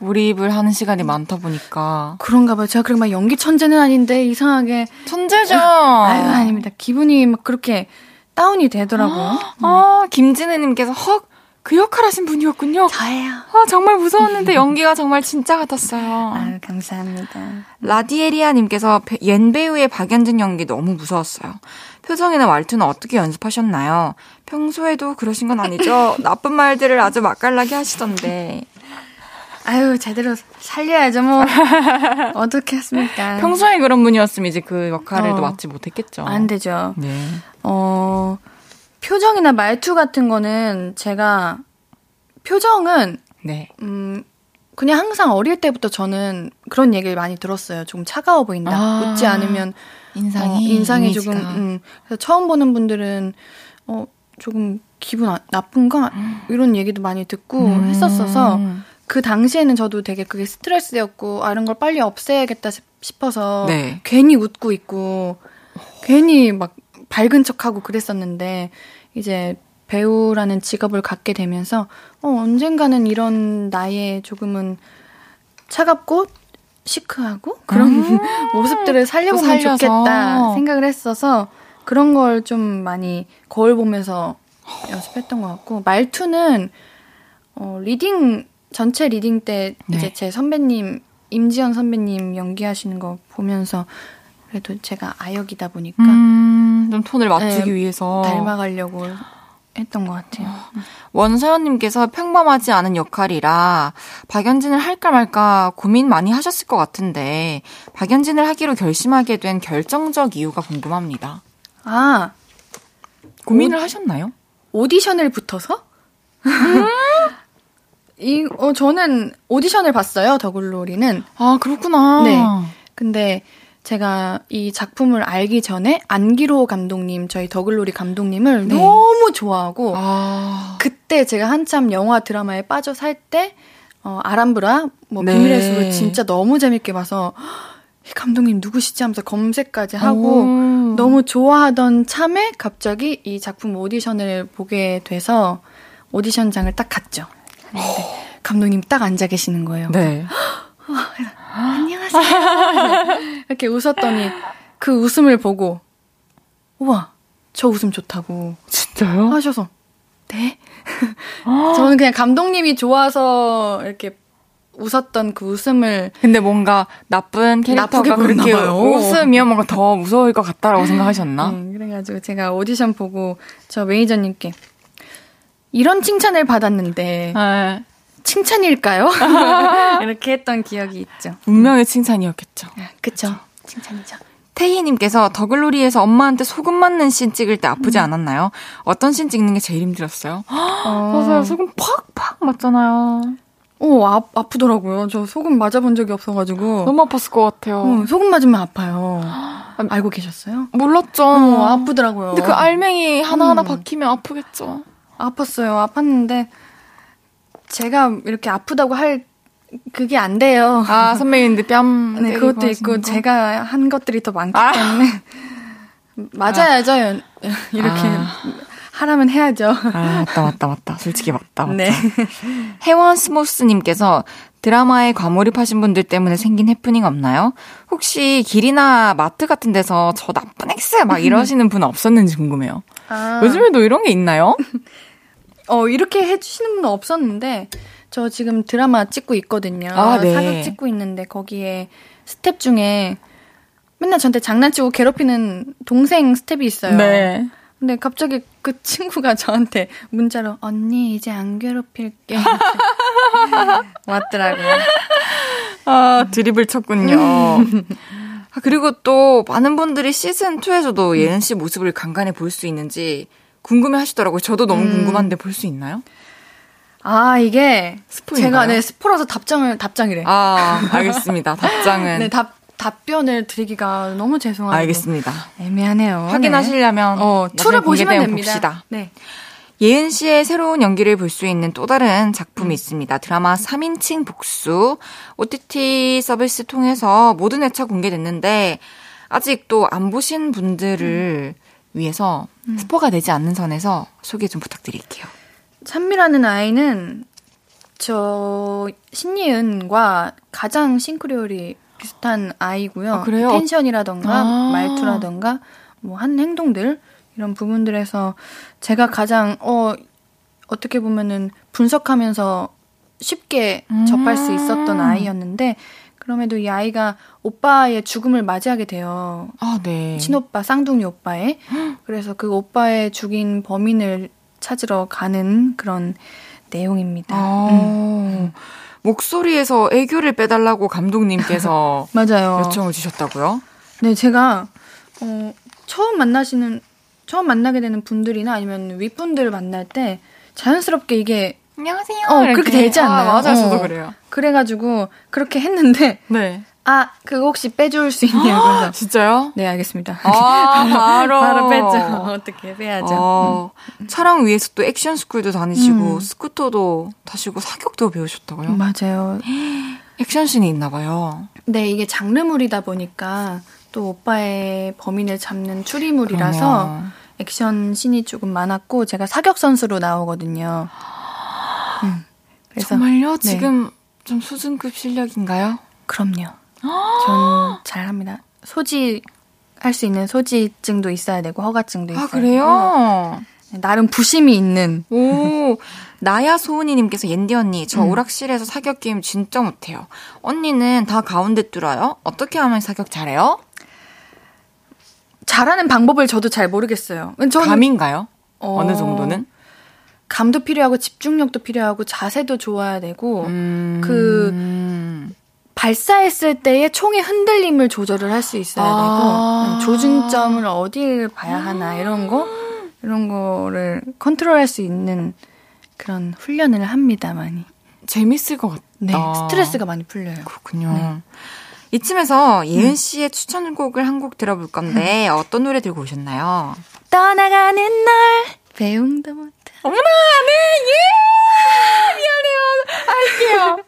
몰입을 하는 시간이 많다 보니까 그런가 봐요. 제가 그렇게 막 연기 천재는 아닌데 이상하게 천재죠. 아유 아닙니다. 기분이 막 그렇게 다운이 되더라고요. 아, 김진애님께서 헉, 그 역할 하신 분이었군요. 저예요. 아, 정말 무서웠는데 연기가 정말 진짜 같았어요. 아유 감사합니다. 라디에리아님께서 배- 옌 배우의 박연진 연기 너무 무서웠어요. 표정이나 말투는 어떻게 연습하셨나요? 평소에도 그러신 건 아니죠? 나쁜 말들을 아주 맛깔나게 하시던데. 아유 제대로 살려야죠 뭐 어떻게 했습니까? 평소에 그런 분이었으면 이제 그 역할을 어. 또 맡지 못했겠죠. 안 되죠. 네. 어, 표정이나 말투 같은 거는 제가 표정은 네. 음 그냥 항상 어릴 때부터 저는 그런 얘기를 많이 들었어요. 조금 차가워 보인다. 아, 웃지 않으면 인상이 어, 인상이 이미지가. 조금 음, 그래서 처음 보는 분들은 어 조금 기분 아- 나쁜가 이런 얘기도 많이 듣고 음. 했었어서 그 당시에는 저도 되게 그게 스트레스였고 아, 이런 걸 빨리 없애야겠다 싶- 싶어서 네. 괜히 웃고 있고 괜히 막 밝은 척하고 그랬었는데 이제 배우라는 직업을 갖게 되면서 어, 언젠가는 이런 나의 조금은 차갑고 시크하고 그런 모습들을 살려보면. 좋겠다 생각을 했어서 그런 걸 좀 많이 거울 보면서 연습했던 것 같고 말투는 어, 리딩 전체 리딩 때 네. 이제 제 선배님 임지연 선배님 연기하시는 거 보면서 그래도 제가 아역이다 보니까 음, 좀 톤을 맞추기 네, 위해서. 닮아가려고 했던 것 같아요. 원서연님께서 평범하지 않은 역할이라 박연진을 할까 말까 고민 많이 하셨을 것 같은데 박연진을 하기로 결심하게 된 결정적 이유가 궁금합니다. 아 고민을 하셨나요? 오디션을 붙어서? 이, 어, 저는 오디션을 봤어요, 더글로리는. 아 그렇구나. 네. 근데 제가 이 작품을 알기 전에 안기로 감독님, 저희 더글로리 감독님을 네. 너무 좋아하고 아. 그때 제가 한참 영화 드라마에 빠져 살 때 어, 아람브라, 뭐 네. 비밀의 숲을 진짜 너무 재밌게 봐서 이 감독님 누구시지 하면서 검색까지 하고 오. 너무 좋아하던 참에 갑자기 이 작품 오디션을 보게 돼서 오디션장을 딱 갔죠. 근데 감독님 딱 앉아 계시는 거예요. 네. 안녕하세요. 이렇게 웃었더니 그 웃음을 보고 우와 저 웃음 좋다고 진짜요? 하셔서 네. 저는 그냥 감독님이 좋아서 이렇게 웃었던 그 웃음을 근데 뭔가 나쁜 캐릭터가 그렇게. 웃으면 뭔가 더 무서울 것 같다라고 생각하셨나? 음, 그래가지고 제가 오디션 보고 저 매니저님께 이런 칭찬을 받았는데 네. 칭찬일까요? 이렇게 했던 기억이 있죠. 운명의 칭찬이었겠죠. 그쵸. 칭찬이죠. 태희님께서 더글로리에서 엄마한테 소금 맞는 씬 찍을 때 아프지 않았나요? 어떤 씬 찍는 게 제일 힘들었어요? 맞아요. 소금 팍팍 맞잖아요. 오, 아, 아프더라고요. 저 소금 맞아본 적이 없어가지고. 너무 아팠을 것 같아요. 어, 소금 맞으면 아파요. 알고 계셨어요? 몰랐죠. 어, 아프더라고요. 근데 그 알맹이 하나하나 음. 박히면 아프겠죠. 아팠어요. 아팠는데 제가 이렇게 아프다고 할 그게 안 돼요. 아, 선배님들 뺨. 네, 그것도 있고 거? 제가 한 것들이 더 많기 아. 때문에 맞아야죠. 이렇게 아. 하라면 해야죠. 아, 맞다, 맞다, 맞다. 솔직히 맞다. 맞다. 네. 혜원 스모스님께서 드라마에 과몰입하신 분들 때문에 생긴 해프닝 없나요? 혹시 길이나 마트 같은 데서 저 나쁜 엑스 막 이러시는 분 없었는지 궁금해요. 아, 요즘에도 이런 게 있나요? 어 이렇게 해주시는 분은 없었는데 저 지금 드라마 찍고 있거든요. 아, 네. 사극 찍고 있는데 거기에 스텝 중에 맨날 저한테 장난치고 괴롭히는 동생 스텝이 있어요. 네. 근데 갑자기 그 친구가 저한테 문자로 언니 이제 안 괴롭힐게 왔더라고요. 아, 드립을 쳤군요. 아, 그리고 또 많은 분들이 시즌 2에서도 예은 씨 모습을 간간히 볼 수 있는지 궁금해 하시더라고요. 저도 너무 음. 궁금한데 볼 수 있나요? 아 이게 스포인가요? 제가 네 스포라서 답장을 답장이래. 아, 알겠습니다. 답장은. 네 답 답변을 드리기가 너무 죄송하고 알겠습니다. 애매하네요. 확인하시려면 어 나중에 투를 보시면 됩니다. 봅시다. 네. 예은 씨의 새로운 연기를 볼 수 있는 또 다른 작품이 있습니다. 드라마 3인칭 복수. OTT 서비스 통해서 모든 회차 공개됐는데, 아직도 안 보신 분들을 위해서 스포가 되지 않는 선에서 소개 좀 부탁드릴게요. 찬미라는 아이는 저 신예은과 가장 싱크로율이 비슷한 아이고요. 아? 텐션이라던가 아. 말투라던가 뭐 한 행동들 이런 부분들에서 제가 가장 어 어떻게 보면은 분석하면서 쉽게 음. 접할 수 있었던 아이였는데 그럼에도 이 아이가 오빠의 죽음을 맞이하게 돼요. 아, 네. 친오빠 쌍둥이 오빠의 그래서 그 오빠의 죽인 범인을 찾으러 가는 그런 내용입니다. 아, 음. 목소리에서 애교를 빼달라고 감독님께서 맞아요. 요청을 주셨다고요? 네, 제가 어, 처음 만나시는 처음 만나게 되는 분들이나 아니면 윗분들을 만날 때 자연스럽게 이게 안녕하세요. 어, 이렇게. 그렇게 되지 않나요? 아, 맞아요. 저도 어. 그래요. 그래가지고 그렇게 했는데 네. 아 그거 혹시 빼줄 수 있냐고 그래서 진짜요? 네 알겠습니다. 아, 바로. 바로 빼죠. 어떻게 빼야죠. 어, 촬영 위해서 또 액션 스쿨도 다니시고 음. 스쿠터도 타시고 사격도 배우셨다고요? 맞아요. 액션씬이 있나 봐요. 네, 이게 장르물이다 보니까 또 오빠의 범인을 잡는 추리물이라서 그럼요. 액션 씬이 조금 많았고 제가 사격 선수로 나오거든요. 음, 정말요? 네. 지금 좀 수준급 실력인가요? 그럼요. 전 잘합니다. 소지 할 수 있는 소지증도 있어야 되고 허가증도 있어야 아, 그래요? 되고 나름 부심이 있는 오, 나야 소은이님께서 옌디 언니, 저 음. 오락실에서 사격 게임 진짜 못해요. 언니는 다 가운데 뚫어요? 어떻게 하면 사격 잘해요? 잘하는 방법을 저도 잘 모르겠어요. 저는 감인가요? 어, 어느 정도는? 감도 필요하고 집중력도 필요하고 자세도 좋아야 되고 음, 그 발사했을 때의 총의 흔들림을 조절을 할 수 있어야 아. 되고 음, 조준점을 어디를 봐야 하나 이런 거 이런 거를 컨트롤할 수 있는 그런 훈련을 합니다 많이. 재밌을 것 같다. 네, 스트레스가 많이 풀려요. 그렇군요. 네. 이쯤에서 예은 씨의 추천곡을 한 곡 들어볼 건데 어떤 노래 들고 오셨나요? 떠나가는 날 배웅도 못해. 어머나, 네, 예! 미안해요. 할게요.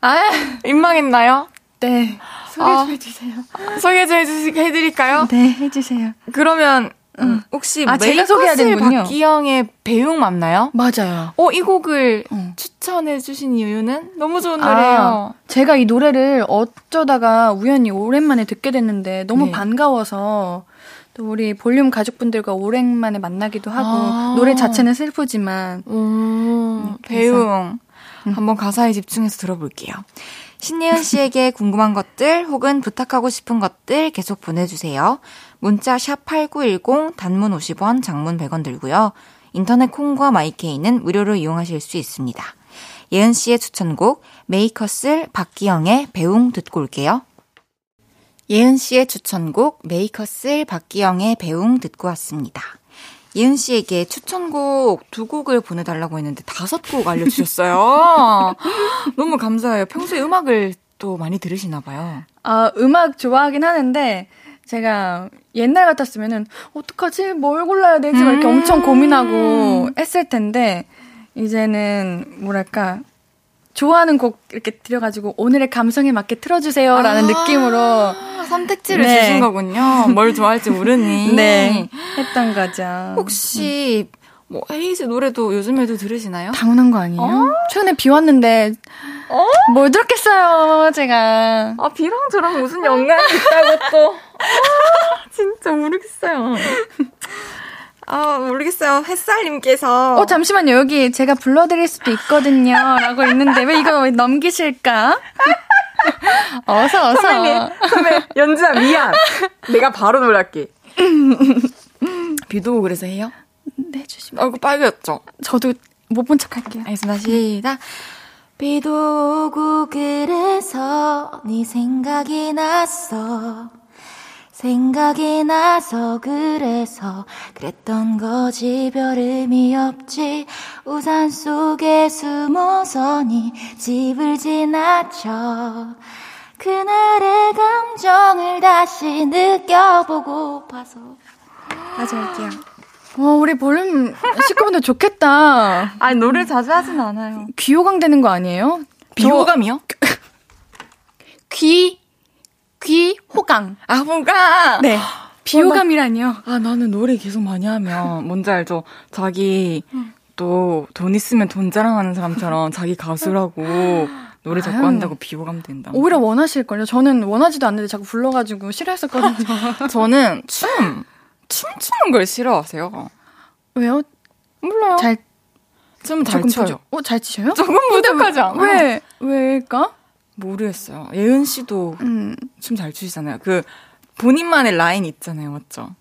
아, 민망했나요? 네. 소개 좀 해주세요. 소개 좀 해주시, 해드릴까요? 네, 해주세요. 그러면, 음, 혹시 아, 제가 소개해야 되는군요. 박기영의 배웅 맞나요? 맞아요. 어, 이 곡을 어. 추천해 주신 이유는 너무 좋은 노래예요. 아, 제가 이 노래를 어쩌다가 우연히 오랜만에 듣게 됐는데 너무 네. 반가워서 또 우리 볼륨 가족분들과 오랜만에 만나기도 하고 아. 노래 자체는 슬프지만 음, 그래서. 배웅. 한번 가사에 집중해서 들어볼게요. 신예은 씨에게 궁금한 것들 혹은 부탁하고 싶은 것들 계속 보내주세요. 문자 샵8910 단문 50원, 장문 100원 들고요. 인터넷 콩과 마이케이는 무료로 이용하실 수 있습니다. 예은 씨의 추천곡 메이커슬 박기영의 배웅 듣고 올게요. 예은 씨의 추천곡 메이커슬 박기영의 배웅 듣고 왔습니다. 예은 씨에게 추천곡 두 곡을 보내달라고 했는데 다섯 곡 알려주셨어요. 너무 감사해요. 평소에 음악을 또 많이 들으시나 봐요. 아 음악 좋아하긴 하는데 제가 옛날 같았으면은 어떡하지 뭘 골라야 되지 막 이렇게 음. 엄청 고민하고 했을 텐데 이제는 뭐랄까 좋아하는 곡 이렇게 들여가지고 오늘의 감성에 맞게 틀어주세요라는 느낌으로 아, 선택지를 네. 주신 거군요. 뭘 좋아할지 모르니. 네 했던 거죠. 혹시 뭐 헤이즈 노래도 요즘에도 들으시나요? 당연한 거 아니에요? 어? 최근에 비 왔는데 뭘 들었겠어요, 제가. 아, 비랑 저랑 무슨 연관이 있다고 또. 아, 진짜 모르겠어요. 아, 모르겠어요. 햇살님께서. 어, 잠시만요. 여기 제가 불러드릴 수도 있거든요. 라고 있는데 왜 이거 왜 넘기실까? 어서, 어서. 선배님, 선배, 연주야, 미안. 내가 바로 놀랄게. 비도 오고 그래서 해요? 네, 주시면. 얼굴 빨개졌죠? 저도 못 본 척 할게요. 알겠습니다. 시작. 비도 오고 그래서 네 생각이 났어. 생각이 나서 그래서 그랬던 거지 별 의미 없지 우산 속에 숨어서 네 집을 지나쳐 그날의 감정을 다시 느껴보고파서 다시 할게요 어, 우리 볼륨 식구분들 좋겠다. 아니 노래 자주 하진 않아요 귀호강 되는 거 아니에요? 비호감이요? 귀, 귀 호강. 아 뭔가 네. 비호감이라니요. 아, 나는 노래 계속 많이 하면, 뭔지 알죠? 자기, 또, 돈 있으면 돈 자랑하는 사람처럼 자기 가수라고 노래 자꾸. 한다고 비호감 된다. 오히려 원하실걸요? 저는 원하지도 않는데 자꾸 불러가지고 싫어했었거든요. 저는 춤, 춤추는 걸 싫어하세요. 왜요? 몰라요. 잘, 춤은 잘 조금 춰요. 부족- 어, 잘 치셔요? 조금 부족하지 않아요? 왜, 왜일까? 모르겠어요. 예은 씨도 음, 춤잘 추시잖아요. 그, 본인만의 라인 있잖아요. 맞죠?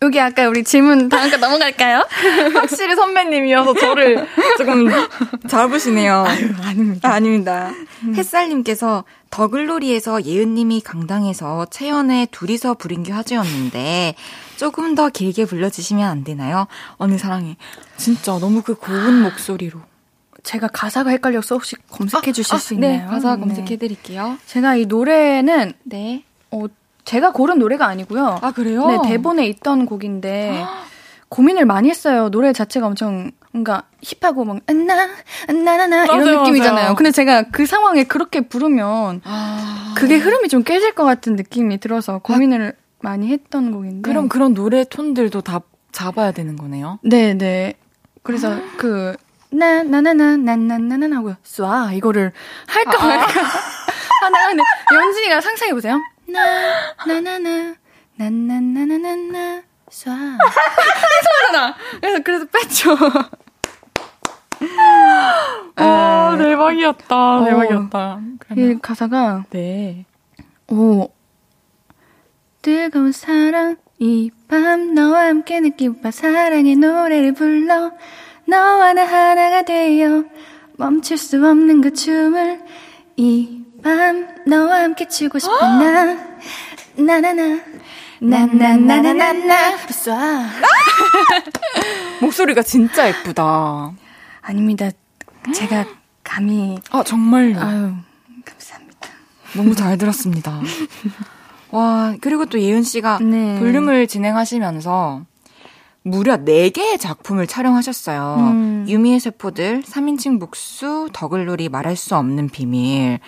여기 아까 우리 질문 다음 거 넘어갈까요? 확실히 선배님이어서 저를 조금 잡으시네요. 아닙니다. 아, 아닙니다. 햇살님께서 더글로리에서 예은님이 강당에서 채연의 둘이서 부른 게 화제였는데 조금 더 길게 불러주시면 안 되나요? 언니 사랑해. 진짜 너무 그 고운 목소리로. 제가 가사가 헷갈려서 혹시 검색해 주실 아, 수 네, 있나요? 가사 네. 검색해 드릴게요. 제가 이 노래는 네. 어, 제가 고른 노래가 아니고요. 아 그래요? 네, 대본에 있던 곡인데 고민을 많이 했어요. 노래 자체가 엄청 뭔가 힙하고 막 안나 안나나나 이런 맞아요, 느낌이잖아요. 맞아요. 근데 제가 그 상황에 그렇게 부르면 아, 그게 흐름이 좀 깨질 것 같은 느낌이 들어서 고민을 많이 했던 곡인데. 그럼 그런 노래 톤들도 다 잡아야 되는 거네요. 네, 네. 그래서 그 나, 나나나, 나나나나 하고요. 쏴. 이거를 할까 말까. 하나, 근데 연진이가 상상해 보세요. 나, 나나나, 나나나나나나, 쏴. 이상하잖아. 그래서, 그래서 뺐죠. 아 네. 대박이었다. 어. 대박이었다. 이 그러면 가사가, 네. 오. 뜨거운 사랑, 이 밤 너와 함께 느끼고파 사랑의 노래를 불러. 너와 나 하나가 되어 멈출 수 없는 그 춤을 이 밤 너와 함께 추고 싶어 나 나나나 나나나나나나 쏴 목소리가 진짜 예쁘다. 아닙니다 제가 감히 아 정말요. 아유 감사합니다 너무 잘 들었습니다. 와, 그리고 또 예은 씨가 네. 볼륨을 진행하시면서 무려 4개의 작품을 촬영하셨어요. 음. 유미의 세포들, 3인칭 북수, 더글놀이 말할 수 없는 비밀.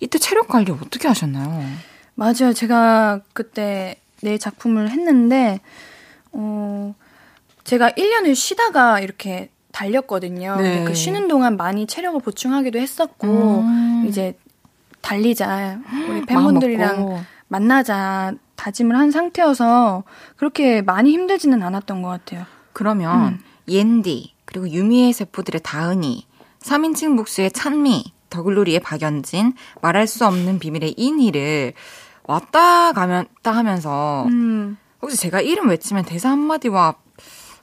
이때 체력 관리 어떻게 하셨나요? 맞아요. 제가 그때 네 작품을 했는데, 어, 제가 1년을 쉬다가 이렇게 달렸거든요. 네. 그 쉬는 동안 많이 체력을 보충하기도 했었고, 음. 이제 달리자. 우리 팬분들이랑 만나자. 다짐을 한 상태여서 그렇게 많이 힘들지는 않았던 것 같아요. 그러면 음. 옌디, 그리고 유미의 세포들의 다은이, 3인칭 북스의 찬미, 더글로리의 박연진, 말할 수 없는 비밀의 인희를 왔다 가면다 하면서 음. 혹시 제가 이름 외치면 대사 한마디와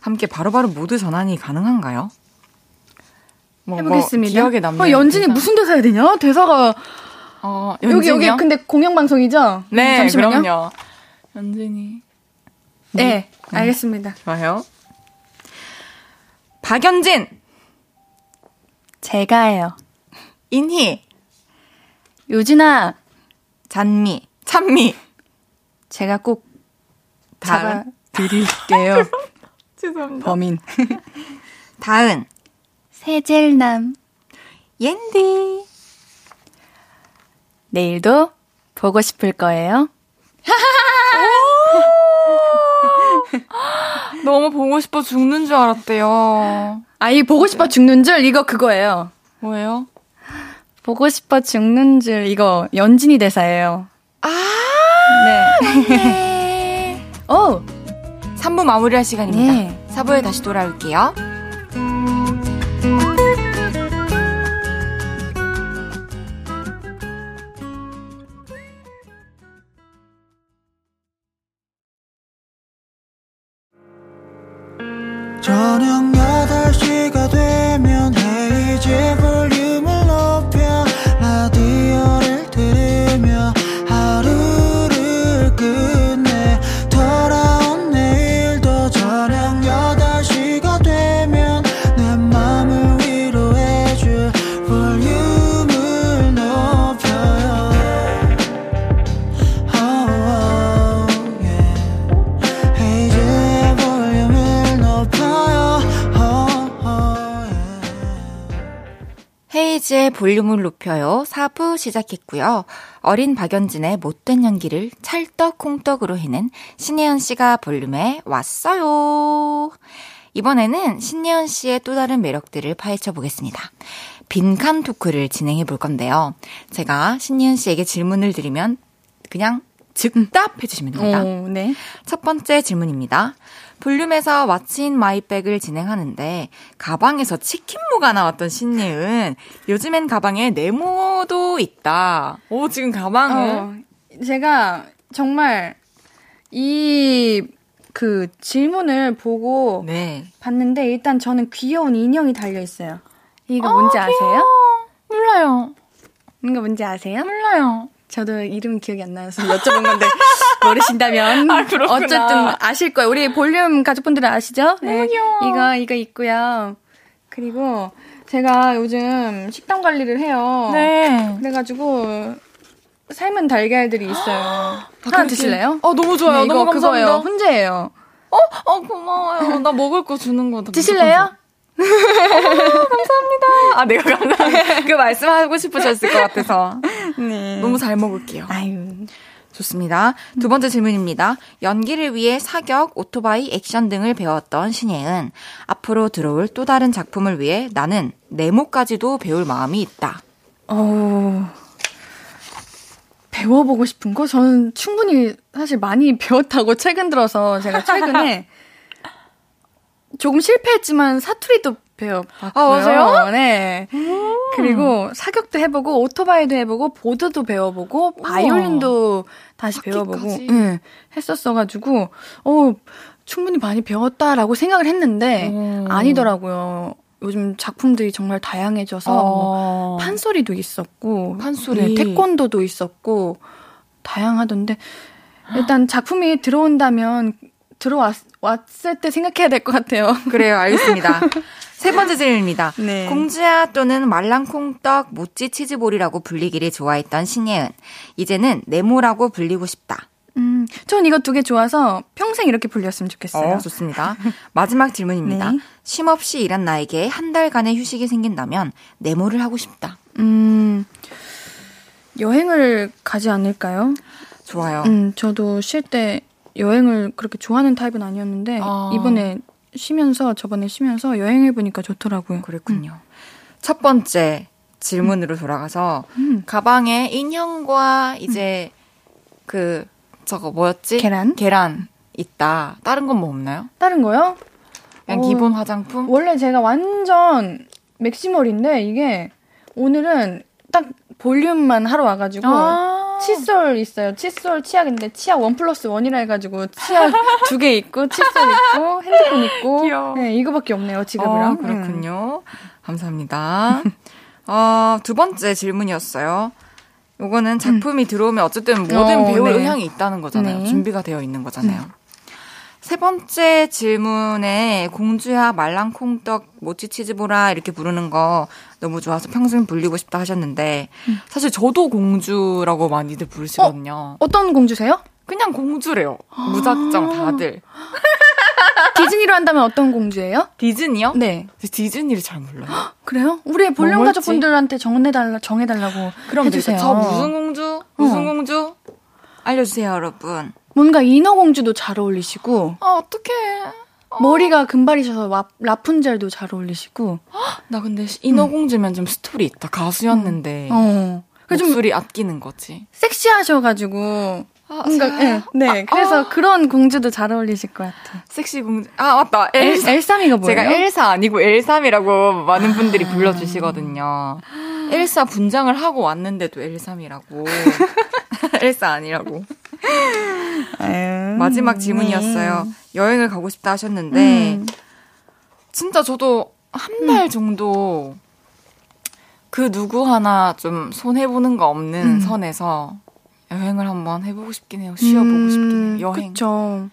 함께 바로바로 바로 모두 전환이 가능한가요? 뭐, 해보겠습니다. 뭐 기억에 남는 어, 연진이 대사. 무슨 대사 해야 되냐? 대사가 어, 여기 여기 근데 공영 방송이죠? 네, 잠시만요. 그럼요. 연진이. 네, 네, 알겠습니다. 좋아요. 박연진. 제가요. 인희. 유진아. 잔미. 찬미. 제가 꼭 잡아 드릴게요. 죄송합니다. 범인. 다은. 세젤남. 옌디. 내일도 보고 싶을 거예요. 너무 보고 싶어 죽는 줄 알았대요. 아, 이 보고 싶어 죽는 줄 이거 그거예요. 뭐예요? 보고 싶어 죽는 줄 이거 연진이 대사예요. 아, 네. 오, 3부 마무리할 시간입니다. 네. 4부에 다시 돌아올게요. 볼륨을 높여요. 4부 시작했고요. 어린 박연진의 못된 연기를 찰떡콩떡으로 해낸 신예은 씨가 볼륨에 왔어요. 이번에는 신예은 씨의 또 다른 매력들을 파헤쳐 보겠습니다. 빈칸 토크를 진행해 볼 건데요. 제가 신예은 씨에게 질문을 드리면 그냥 즉답해 주시면 됩니다. 오, 네. 첫 번째 질문입니다. 볼륨에서 왓츠인 마이백을 진행하는데 가방에서 치킨무가 나왔던 신예은 요즘엔 가방에 네모도 있다. 오 지금 가방을 어, 제가 정말 이 그 질문을 보고 네. 봤는데 일단 저는 귀여운 인형이 달려 있어요. 이거 뭔지 아세요? 몰라요. 이거 뭔지 아세요? 몰라요. 저도 이름 기억이 안 나서 여쭤본 건데 모르신다면 아. 어쨌든 아실 거예요. 우리 볼륨 가족분들은 아시죠? 네. 이거 이거 있고요. 그리고 제가 요즘 식단 관리를 해요. 네. 그래가지고 삶은 달걀들이 있어요. 하나 드실래요? 어 너무 좋아요. 네, 이거 너무 그거예요. 감사합니다. 훈제예요. 어, 어 고마워요. 나 먹을 거 주는 거다. 드실래요? 감사합니다. 아 내가 감사합니다. 그 말씀하고 싶으셨을 것 같아서 네. 너무 잘 먹을게요. 아유. 좋습니다. 두 번째 질문입니다. 연기를 위해 사격, 오토바이, 액션 등을 배웠던 신예은. 앞으로 들어올 또 다른 작품을 위해 나는 네모까지도 배울 마음이 있다. 어, 배워보고 싶은 거? 저는 충분히 사실 많이 배웠다고 최근 들어서 제가 최근에 조금 실패했지만 사투리도 배워봤고요. 아, 맞아요? 네. 그리고 사격도 해보고 오토바이도 해보고 보드도 배워보고 바이올린도 다시 배워보고? 네, 했었어가지고 어 충분히 많이 배웠다라고 생각을 했는데 오. 아니더라고요. 요즘 작품들이 정말 다양해져서 뭐 어. 판소리도 있었고 판소리. 네, 태권도도 있었고 다양하던데 일단 작품이 들어온다면 들어왔을 때 생각해야 될 것 같아요. 그래요, 알겠습니다. 세 번째 질문입니다. 네. 공주야 또는 말랑콩떡, 모찌 치즈볼이라고 불리기를 좋아했던 신예은. 이제는 네모라고 불리고 싶다. 음, 전 이거 두 개 좋아서 평생 이렇게 불렸으면 좋겠어요. 어, 좋습니다. 마지막 질문입니다. 네. 쉼 없이 일한 나에게 한 달간의 휴식이 생긴다면 네모를 하고 싶다. 음, 여행을 가지 않을까요? 좋아요. 음, 저도 쉴 때 여행을 그렇게 좋아하는 타입은 아니었는데 아. 이번에 쉬면서 저번에 쉬면서 여행해 보니까 좋더라고요. 그랬군요. 첫 번째 질문으로 돌아가서 음. 가방에 인형과 이제 그 저거 뭐였지? 계란? 계란 있다. 다른 건 뭐 없나요? 다른 거요? 그냥 어, 기본 화장품? 원래 제가 완전 맥시멀인데 이게 오늘은 딱 볼륨만 하러 와가지고 아. 칫솔 있어요. 칫솔 치약인데 치약 원 플러스 원이라 해가지고 치약 두 개 있고 칫솔 있고 핸드폰 있고 귀여워. 네, 이거밖에 없네요 지갑이랑. 어, 그렇군요. 감사합니다. 어, 두 번째 질문이었어요. 요거는 작품이 들어오면 어쨌든 모든 어, 배우의 네. 의향이 있다는 거잖아요. 네. 준비가 되어 있는 거잖아요. 세 번째 질문에 공주야 말랑콩떡 모찌 치즈보라 이렇게 부르는 거 너무 좋아서 평생 불리고 싶다 하셨는데 사실 저도 공주라고 많이들 부르시거든요. 어 떤 공주세요? 그냥 공주래요. 무작정 다들. 디즈니로 한다면 어떤 공주예요? 디즈니요? 네. 디즈니를 잘 몰라요. 그래요? 볼륨 뭐 멀지? 가족분들한테 정해달라 정해달라고 그럼 해주세요. 저 무슨 공주? 무슨 공주? 알려주세요, 여러분. 뭔가 인어공주도 잘 어울리시고 아, 어떡해. 머리가 금발이셔서 와- 라푼젤도 잘 어울리시고. 나 근데 인어공주면 좀 스토리 있다. 가수였는데. 어. 그좀 목소리 아끼는 거지. 섹시하셔가지고. 아, 뭔가 네, 네. 그래서 그런 공주도 잘 어울리실 것 같아. 섹시 공주. 아, 맞다. 엘, 엘사. 엘사미가 뭐예요? 제가 엘사 아니고 엘삼이라고 많은 분들이 불러주시거든요. 엘사 분장을 하고 왔는데도 엘삼이라고. 엘사 아니라고. 아유, 마지막 질문이었어요. 여행을 가고 싶다 하셨는데, 음. 진짜 저도 한 달 정도 그 누구 하나 좀 손해 보는 거 없는 음. 선에서 여행을 한번 해보고 싶긴 해요. 쉬어보고 싶긴 해요. 여행. 음, 그쵸.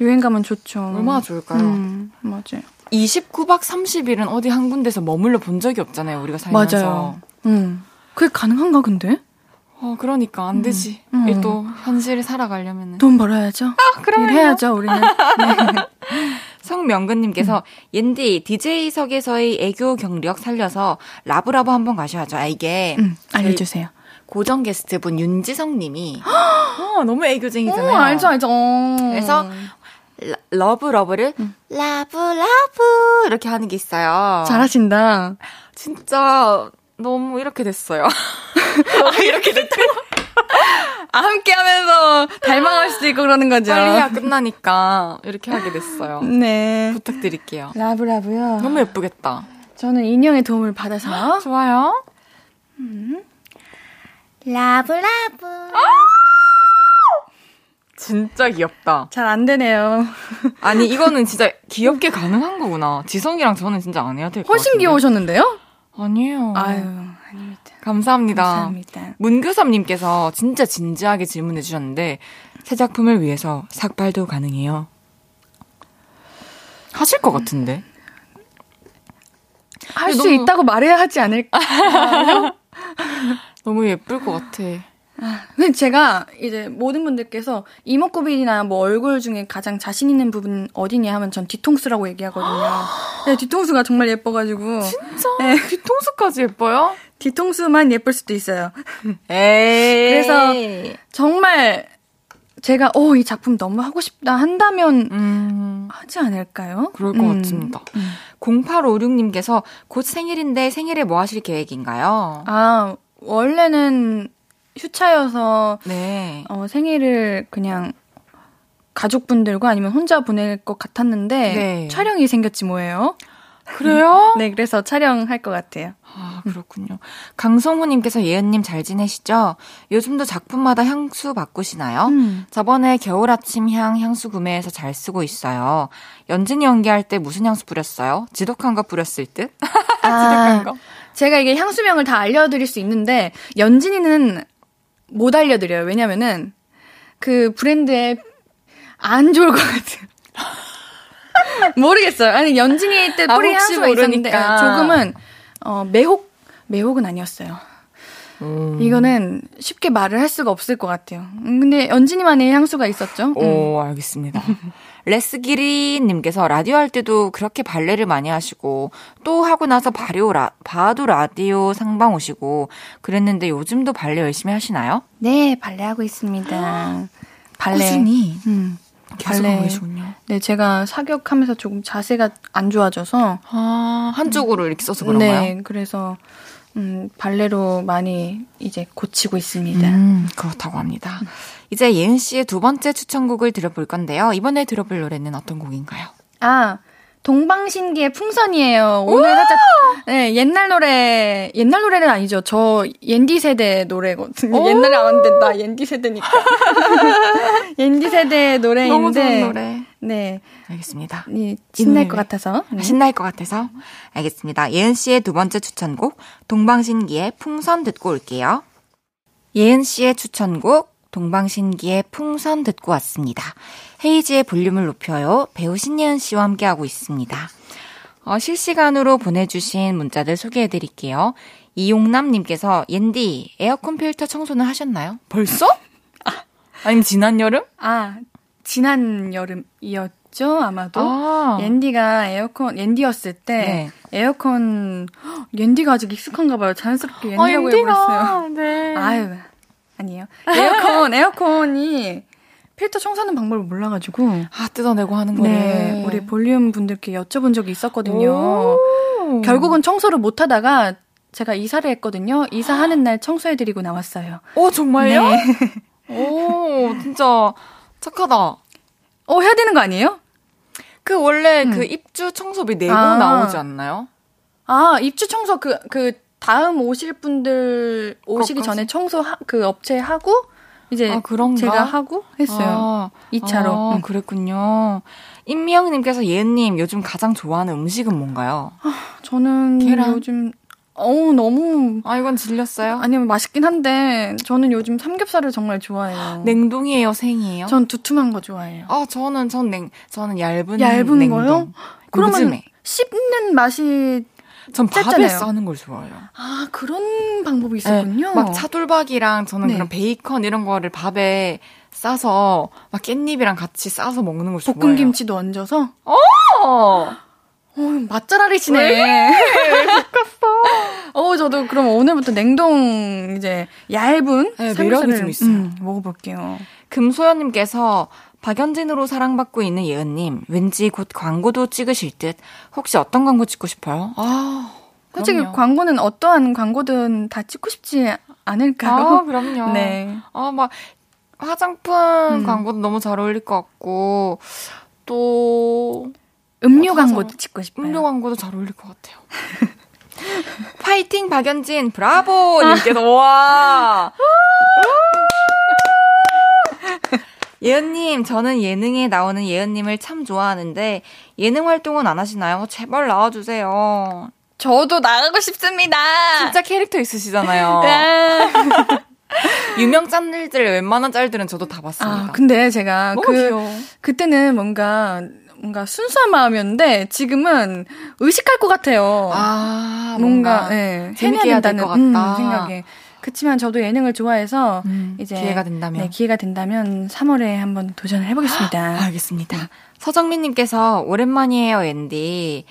여행 가면 좋죠. 얼마나 좋을까요? 음, 맞아요. 29박 30일은 어디 한 군데서 머물러 본 적이 없잖아요. 우리가 살면서. 맞아요. 음. 그게 가능한가, 근데? 어, 그러니까 안 되지. 음. 이또 현실을 살아가려면은. 돈 벌어야죠. 아, 그럼요. 일해야죠, 우리는. 네. 성명근님께서 옌디 DJ석에서의 애교 경력 살려서 라브라브 한번 가셔야죠. 아, 이게 음, 알려주세요. 고정 게스트분 윤지성님이 어, 너무 애교쟁이잖아요. 어, 알죠, 알죠. 어. 그래서 라- love love를 라브 라브 이렇게 하는 게 있어요. 잘하신다. 진짜 너무 이렇게 됐어요. 너무 이렇게 됐대. 아, 함께 하면서 닮아갈 수도 있고 그러는 거죠. 빨리 해야 끝나니까 이렇게 하게 됐어요. 네. 부탁드릴게요. 라브라브요. 너무 예쁘겠다. 저는 인형의 도움을 받아서 좋아요. 라브라브. 진짜 귀엽다. 잘 안 되네요. 아니 이거는 진짜 귀엽게 가능한 거구나. 지성이랑 저는 진짜 안 해야 될 것 같아요. 훨씬 귀여우셨는데요? 아니에요. 아유, 아닙니다. 감사합니다. 감사합니다. 문교섭님께서 진짜 진지하게 질문해 주셨는데 새 작품을 위해서 삭발도 가능해요. 하실 것 같은데. 할수 너무- 있다고 말해야 하지 않을까. 너무 예쁠 것 같아. 근데 제가 이제 모든 분들께서 이목구비나 뭐 얼굴 중에 가장 자신 있는 부분 어디냐 하면 전 뒤통수라고 얘기하거든요. 네, 뒤통수가 정말 예뻐가지고. 진짜? 네. 뒤통수까지 예뻐요? 뒤통수만 예쁠 수도 있어요. 에이. 그래서 정말 제가 오, 이 작품 너무 하고 싶다 한다면 음, 하지 않을까요? 그럴 것 음. 같습니다. 0856님께서 곧 생일인데 생일에 뭐 하실 계획인가요? 아, 원래는 휴차여서 네. 어, 생일을 그냥 가족분들과 아니면 혼자 보낼 것 같았는데 네. 촬영이 생겼지 뭐예요. 그래요? 네, 그래서 촬영할 것 같아요. 아, 그렇군요. 강성호님께서 예은님 잘 지내시죠? 요즘도 작품마다 향수 바꾸시나요? 음. 저번에 겨울 아침 향 향수 구매해서 잘 쓰고 있어요. 연진이 연기할 때 무슨 향수 뿌렸어요? 지독한 거 뿌렸을 듯? 지독한 거? 제가 이게 향수명을 다 알려드릴 수 있는데 연진이는 못 알려드려요. 왜냐면은 그 브랜드에 안 좋을 것 같아요. 모르겠어요. 아니 연진이 때 아, 뿌리 혹시 향수가 있었는데. 조금은 어 매혹 매혹은 아니었어요. 음. 이거는 쉽게 말을 할 수가 없을 것 같아요. 음, 근데 연진이만의 향수가 있었죠. 음. 오, 알겠습니다. 레스기리님께서 라디오 할 때도 그렇게 발레를 많이 하시고, 또 하고 나서 바리오 라, 바도 라디오 상방 오시고, 그랬는데 요즘도 발레 열심히 하시나요? 네, 발레 하고 있습니다. 발레. 꾸준히. 음. 발레. 계시군요. 네, 제가 사격하면서 조금 자세가 안 좋아져서 아, 한쪽으로 이렇게 써서 그런가요? 네, 그래서 음, 발레로 많이 이제 고치고 있습니다. 음, 그렇다고 합니다. 이제 예은 씨의 두 번째 추천곡을 들어볼 건데요. 이번에 들어볼 노래는 어떤 곡인가요? 아, 동방신기의 풍선이에요. 오늘 살짝 네, 옛날 노래 옛날 노래는 아니죠. 저 옌디 세대 노래거든요. 옛날에 안 된다. 옌디 세대니까. 옌디 세대 노래인데 너무 좋은 노래. 네. 알겠습니다. 이 신날 이 것. 같아서. 네. 신날 것 같아서. 알겠습니다. 예은 씨의 두 번째 추천곡, 동방신기의 풍선 듣고 올게요. 예은 씨의 추천곡, 동방신기의 풍선 듣고 왔습니다. 헤이지의 볼륨을 높여요. 배우 신예은 씨와 함께하고 있습니다. 어, 실시간으로 보내주신 문자들 소개해 드릴게요. 이용남님께서, 옌디, 에어컨 필터 청소는 하셨나요? 벌써? 아니면 지난 여름? 아, 지난 여름이었죠, 아마도. 아. 옌디가 에어컨, 옌디였을 때, 네. 에어컨, 헉, 옌디가 아직 익숙한가 봐요. 자연스럽게 아, 옌디라고 해버렸어요. 네. 아유, 아니에요. 에어컨, 에어컨이 필터 청소하는 방법을 몰라가지고. 아, 뜯어내고 하는 거네. 네, 우리 볼륨 분들께 여쭤본 적이 있었거든요. 오. 결국은 청소를 못 하다가 제가 이사를 했거든요. 이사하는 날 청소해드리고 나왔어요. 오, 정말요? 네. 오, 진짜 착하다. 어, 해야 되는 거 아니에요? 그 원래 음. 그 입주 청소비 내고 아. 나오지 않나요? 아, 입주 청소 그, 그, 다음 오실 분들 오시기 그것까지? 전에 청소 하, 그 업체 하고, 이제 아, 그런가? 제가 하고 했어요. 아, 이 2차로. 아, 응. 그랬군요. 임미영님께서 예은님 요즘 가장 좋아하는 음식은 뭔가요? 저는 계란? 요즘, 어우, 너무, 아, 이건 질렸어요? 아니면 맛있긴 한데, 저는 요즘 삼겹살을 정말 좋아해요. 냉동이에요, 생이에요? 전 두툼한 거 좋아해요. 아, 저는, 전 냉, 저는 얇은. 얇은 냉동. 거요? 그러면 요즘에. 씹는 맛이, 전 밥에 쨌잖아요. 싸는 걸 좋아해요. 아, 그런 방법이 있었군요. 네, 막 차돌박이랑 저는 네. 그런 베이컨 이런 거를 밥에 싸서 막 깻잎이랑 같이 싸서 먹는 걸 좋아해요. 볶음 김치도 얹어서. 어! 어, 맛잘알이시네. 어, 저도 그럼 오늘부터 냉동 이제 얇은 네, 매력이 좀 있어요. 음, 먹어볼게요. 금소연님께서 박연진으로 사랑받고 있는 예은님, 왠지 곧 광고도 찍으실 듯. 혹시 어떤 광고 찍고 싶어요? 아, 솔직히 그럼요. 광고는 어떠한 광고든 다 찍고 싶지 않을까요? 아, 그럼요. 네. 아, 막 화장품 음. 광고도 너무 잘 어울릴 것 같고 또 음료 어, 광고도. 찍고 싶어요. 음료 광고도 잘 어울릴 것 같아요. 파이팅 박연진 브라보 님께서 와. 예은님, 저는 예능에 나오는 예은님을 참 좋아하는데 예능 활동은 안 하시나요? 제발 나와주세요. 저도 나가고 싶습니다. 진짜 캐릭터 있으시잖아요. 네. 유명 짠들들 웬만한 짤들은 저도 다 봤습니다. 아, 근데 제가 그 귀여워. 그때는 뭔가 뭔가 순수한 마음이었는데 지금은 의식할 것 같아요. 아, 뭔가, 뭔가 예, 재밌게 해내야 된다는 것 같다. 음, 생각에. 그치만 저도 예능을 좋아해서 음, 이제 기회가 된다면. 네, 기회가 된다면 3월에 한번 도전을 해보겠습니다. 아, 알겠습니다. 서정민님께서 오랜만이에요, 앤디.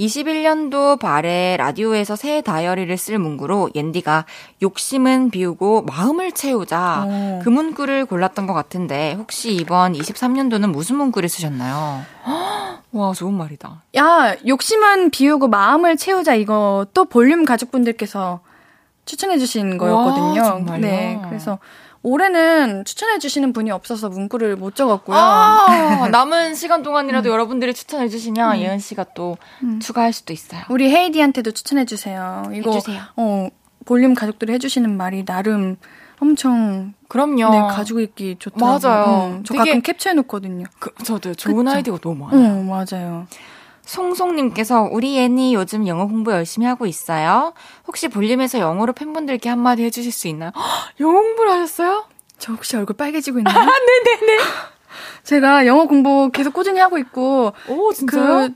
21년도 발에 라디오에서 새 다이어리를 쓸 문구로 옌디가 욕심은 비우고 마음을 채우자 오. 그 문구를 골랐던 것 같은데 혹시 이번 23년도는 무슨 문구를 쓰셨나요? 와 좋은 말이다. 야, 욕심은 비우고 마음을 채우자 이거 또 볼륨 가족분들께서 추천해주신 거였거든요. 정말요? 네, 그래서 올해는 추천해주시는 분이 없어서 문구를 못 적었고요. 아, 남은 시간 동안이라도 여러분들이 추천해 주시면 예은 씨가 또 음. 추가할 수도 있어요. 우리 헤이디한테도 추천해주세요. 이거 해주세요. 어, 볼륨 가족들이 해주시는 말이 나름 엄청 그럼요. 네, 가지고 있기 좋더라고요. 맞아요. 음, 저 가끔 캡처해놓거든요. 그, 저도 좋은 그쵸? 아이디어가 너무 많아요. 어, 맞아요. 송송님께서 우리 애니 요즘 영어 공부 열심히 하고 있어요. 혹시 볼륨에서 영어로 팬분들께 한마디 해주실 수 있나요? 헉, 영어 공부를 하셨어요? 저 혹시 얼굴 빨개지고 있나요? 제가 영어 공부 계속 꾸준히 하고 있고 오, 진짜요?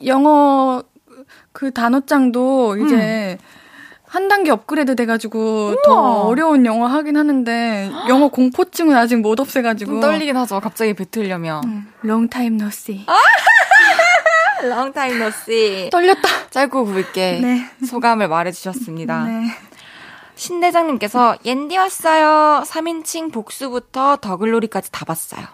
그 영어 그 단어장도 이제 음. 한 단계 업그레이드 돼가지고 우와. 더 어려운 영어 하긴 하는데 영어 공포증은 아직 못 없애가지고 떨리긴 하죠. 갑자기 뱉으려면. 음, long time no see. long time no see. 떨렸다. 짧고 굵게 네. 소감을 말해주셨습니다. 네. 신대장님께서 옌디 왔어요. 3인칭 복수부터 더글로리까지 다 봤어요.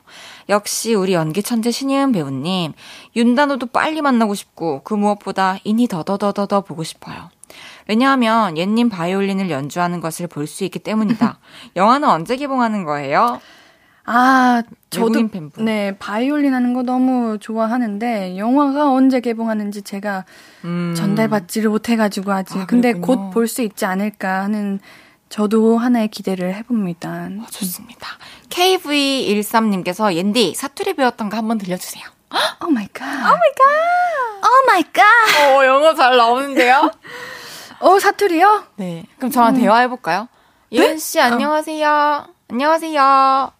역시 우리 연기 천재 신예은 배우님. 윤단호도 빨리 만나고 싶고 그 무엇보다 인이 더더더더더 보고 싶어요. 왜냐하면 옌님 바이올린을 연주하는 것을 볼 수 있기 때문이다. 영화는 언제 개봉하는 거예요? 아, 저도 팬분. 네 바이올린 하는 거 너무 좋아하는데 영화가 언제 개봉하는지 제가 음. 전달받지를 못해가지고 아직. 아, 근데 곧 볼 수 있지 않을까 하는 저도 하나의 기대를 해봅니다. 어, 좋습니다. KV13님께서 옌디 사투리 배웠던 거 한번 들려주세요. Oh my god. Oh my god. Oh my god. 어, 영어 잘 나오는데요? 어, 사투리요? 네. 그럼 저랑 음. 대화해볼까요? 네? 예은 씨, 안녕하세요. 어. 안녕하세요.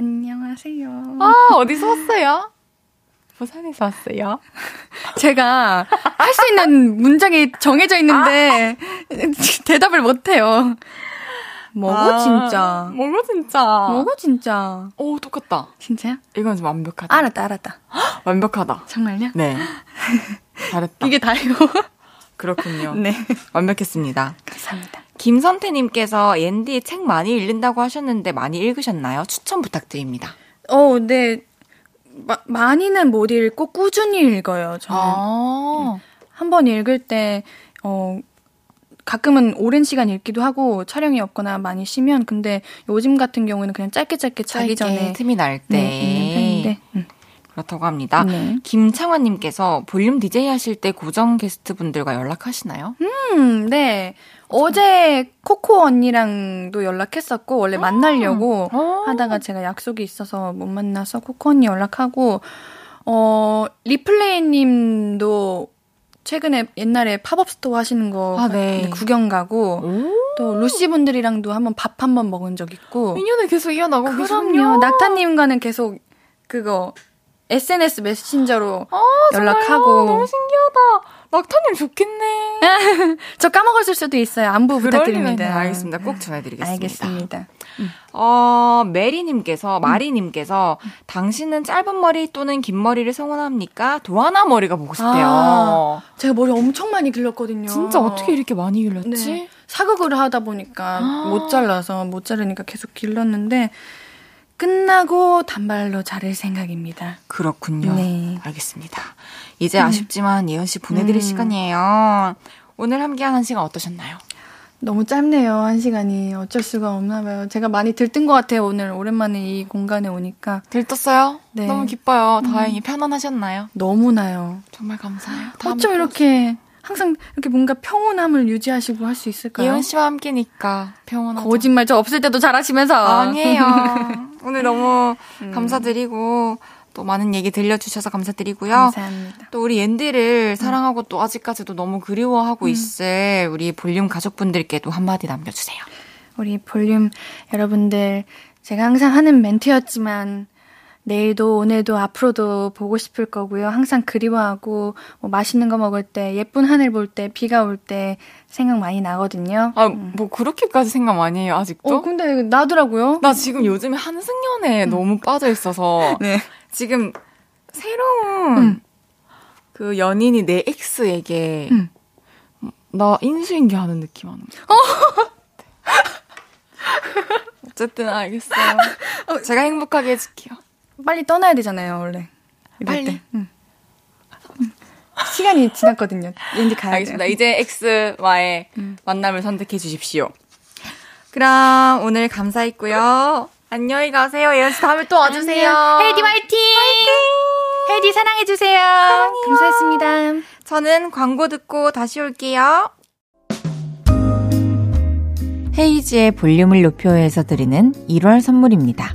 안녕하세요. 아, 어디서 왔어요? 부산에서 왔어요. 제가 할 수 있는 문장이 정해져 있는데 아. 대답을 못 해요. 뭐고 아, 진짜. 뭐고 진짜. 뭐고 진짜. 오 똑같다. 진짜요? 이건 좀 완벽하다. 알았다 알았다. 완벽하다. 정말요? 네. 잘했다. 이게 다예요. 그렇군요. 네. 완벽했습니다. 감사합니다. 김선태님께서 옌디 책 많이 읽는다고 하셨는데 많이 읽으셨나요? 추천 부탁드립니다. 어, 네. 마, 많이는 못 읽고 꾸준히 읽어요, 저는. 아~ 음. 한번 읽을 때, 어, 가끔은 오랜 시간 읽기도 하고 촬영이 없거나 많이 쉬면 근데 요즘 같은 경우는 그냥 짧게 짧게 자기 전에 틈이 날 때. 네, 네, 음. 그렇다고 합니다. 네. 김창환님께서 볼륨 DJ 하실 때 고정 게스트 분들과 연락하시나요? 음, 네. 어제 코코 언니랑도 연락했었고 원래 아. 만나려고 아~ 하다가 제가 약속이 있어서 못 만나서 코코 언니 연락하고 어 리플레이님도 최근에 옛날에 팝업 스토어 하시는 거 아, 네. 구경 가고 또 루시 분들이랑도 한번 밥 한번 먹은 적 있고 인연을 계속 이어나고 그럼요. 낙타님과는 계속 그거 SNS 메신저로 아, 연락하고. 너무 신기하다. 낙타님 좋겠네. 저 까먹었을 수도 있어요. 안부 부탁드립니다. 네, 알겠습니다. 꼭 전해드리겠습니다. 알겠습니다. 음. 어, 메리님께서, 음. 마리님께서, 음. 당신은 짧은 머리 또는 긴 머리를 성원합니까? 도하나 머리가 보고 싶대요. 아, 제가 머리 엄청 많이 길렀거든요. 진짜 어떻게 이렇게 많이 길렀지? 네. 사극을 하다 보니까 아. 못 잘라서, 못 자르니까 계속 길렀는데, 끝나고 단발로 자를 생각입니다. 그렇군요. 네. 알겠습니다. 이제 음. 아쉽지만 예은 씨 보내드릴 음. 시간이에요. 오늘 함께한 한 시간 어떠셨나요? 너무 짧네요, 한 시간이. 어쩔 수가 없나 봐요. 제가 많이 들뜬 것 같아요, 오늘. 오랜만에 이 공간에 오니까. 들떴어요? 네. 너무 기뻐요. 다행히 음. 편안하셨나요? 너무나요. 정말 감사해요. 어쩜 이렇게 항상 이렇게 뭔가 평온함을 유지하시고 할 수 있을까요? 예원 씨와 함께니까 평온하죠. 거짓말 저 없을 때도 잘하시면서. 아니에요. 오늘 너무 음. 감사드리고 또 많은 얘기 들려주셔서 감사드리고요. 감사합니다. 또 우리 옌디를 음. 사랑하고 또 아직까지도 너무 그리워하고 음. 있을 우리 볼륨 가족분들께도 한마디 남겨주세요. 우리 볼륨 여러분들 제가 항상 하는 멘트였지만 내일도 오늘도 앞으로도 보고 싶을 거고요. 항상 그리워하고 뭐 맛있는 거 먹을 때 예쁜 하늘 볼 때 비가 올 때 생각 많이 나거든요. 아, 음. 뭐 그렇게까지 생각 많이 해요, 아직도? 어, 근데 나더라고요. 나 지금 요즘에 한승연에 음. 너무 빠져 있어서 네. 지금 새로운 음. 그 연인이 내 엑스에게 음. 나 인수인계 하는 느낌 하는 거. 어. 어쨌든 알겠어요. 어. 제가 행복하게 해줄게요. 빨리 떠나야 되잖아요, 원래. 빨리. 응. 시간이 지났거든요. 왠지 가야 알겠습니다. 돼요. 이제 X와의 음. 만남을 선택해 주십시오. 그럼 오늘 감사했고요. 안녕히 가세요. 예은 씨 다음에 또 와주세요. 헤디 화이팅! 헤디 사랑해주세요. 사랑해요. 감사했습니다. 저는 광고 듣고 다시 올게요. 헤이지의 볼륨을 높여서 드리는 1월 선물입니다.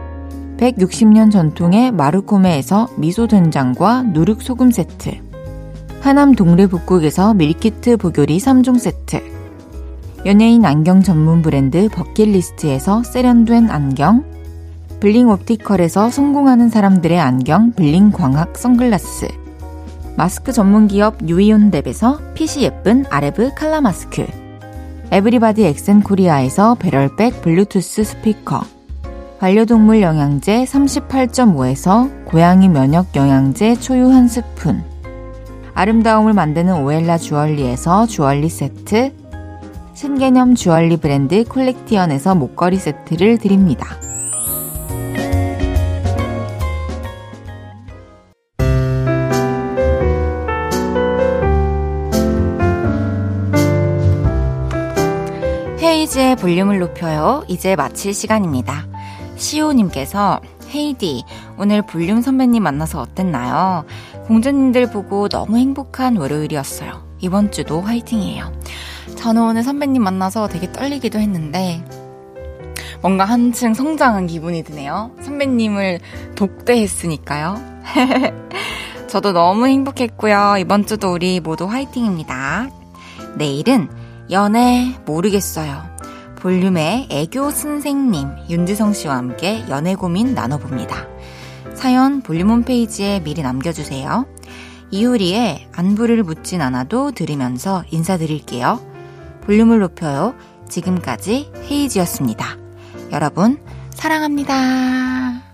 160년 전통의 마르코메에서 미소 된장과 누룩 소금 세트, 하남 동래 복국에서 밀키트 복요리 3종 세트, 연예인 안경 전문 브랜드 버킷리스트에서 세련된 안경, 블링 옵티컬에서 성공하는 사람들의 안경 블링 광학 선글라스 마스크 전문 기업 유이온랩에서 핏이 예쁜 아레브 칼라 마스크 에브리바디 엑센 코리아에서 배럴백 블루투스 스피커 반려동물 영양제 38.5에서 고양이 면역 영양제 초유 한 스푼 아름다움을 만드는 오엘라 주얼리에서 주얼리 세트 신개념 주얼리 브랜드 콜렉티언에서 목걸이 세트를 드립니다. 헤이즈의 볼륨을 높여요. 이제 마칠 시간입니다. 시오님께서 헤이디, 오늘 볼륨 선배님 만나서 어땠나요? 공주님들 보고 너무 행복한 월요일이었어요. 이번 주도 화이팅이에요. 저는 오늘 선배님 만나서 되게 떨리기도 했는데, 뭔가 한층 성장한 기분이 드네요. 선배님을 독대했으니까요. 저도 너무 행복했고요. 이번 주도 우리 모두 화이팅입니다. 내일은 연애 모르겠어요. 볼륨의 애교 선생님 윤지성 씨와 함께 연애 고민 나눠봅니다. 사연 볼륨 홈페이지에 미리 남겨주세요. 이효리의 안부를 묻진 않아도 들으면서 인사드릴게요. 볼륨을 높여요. 지금까지 헤이지였습니다. 여러분, 사랑합니다.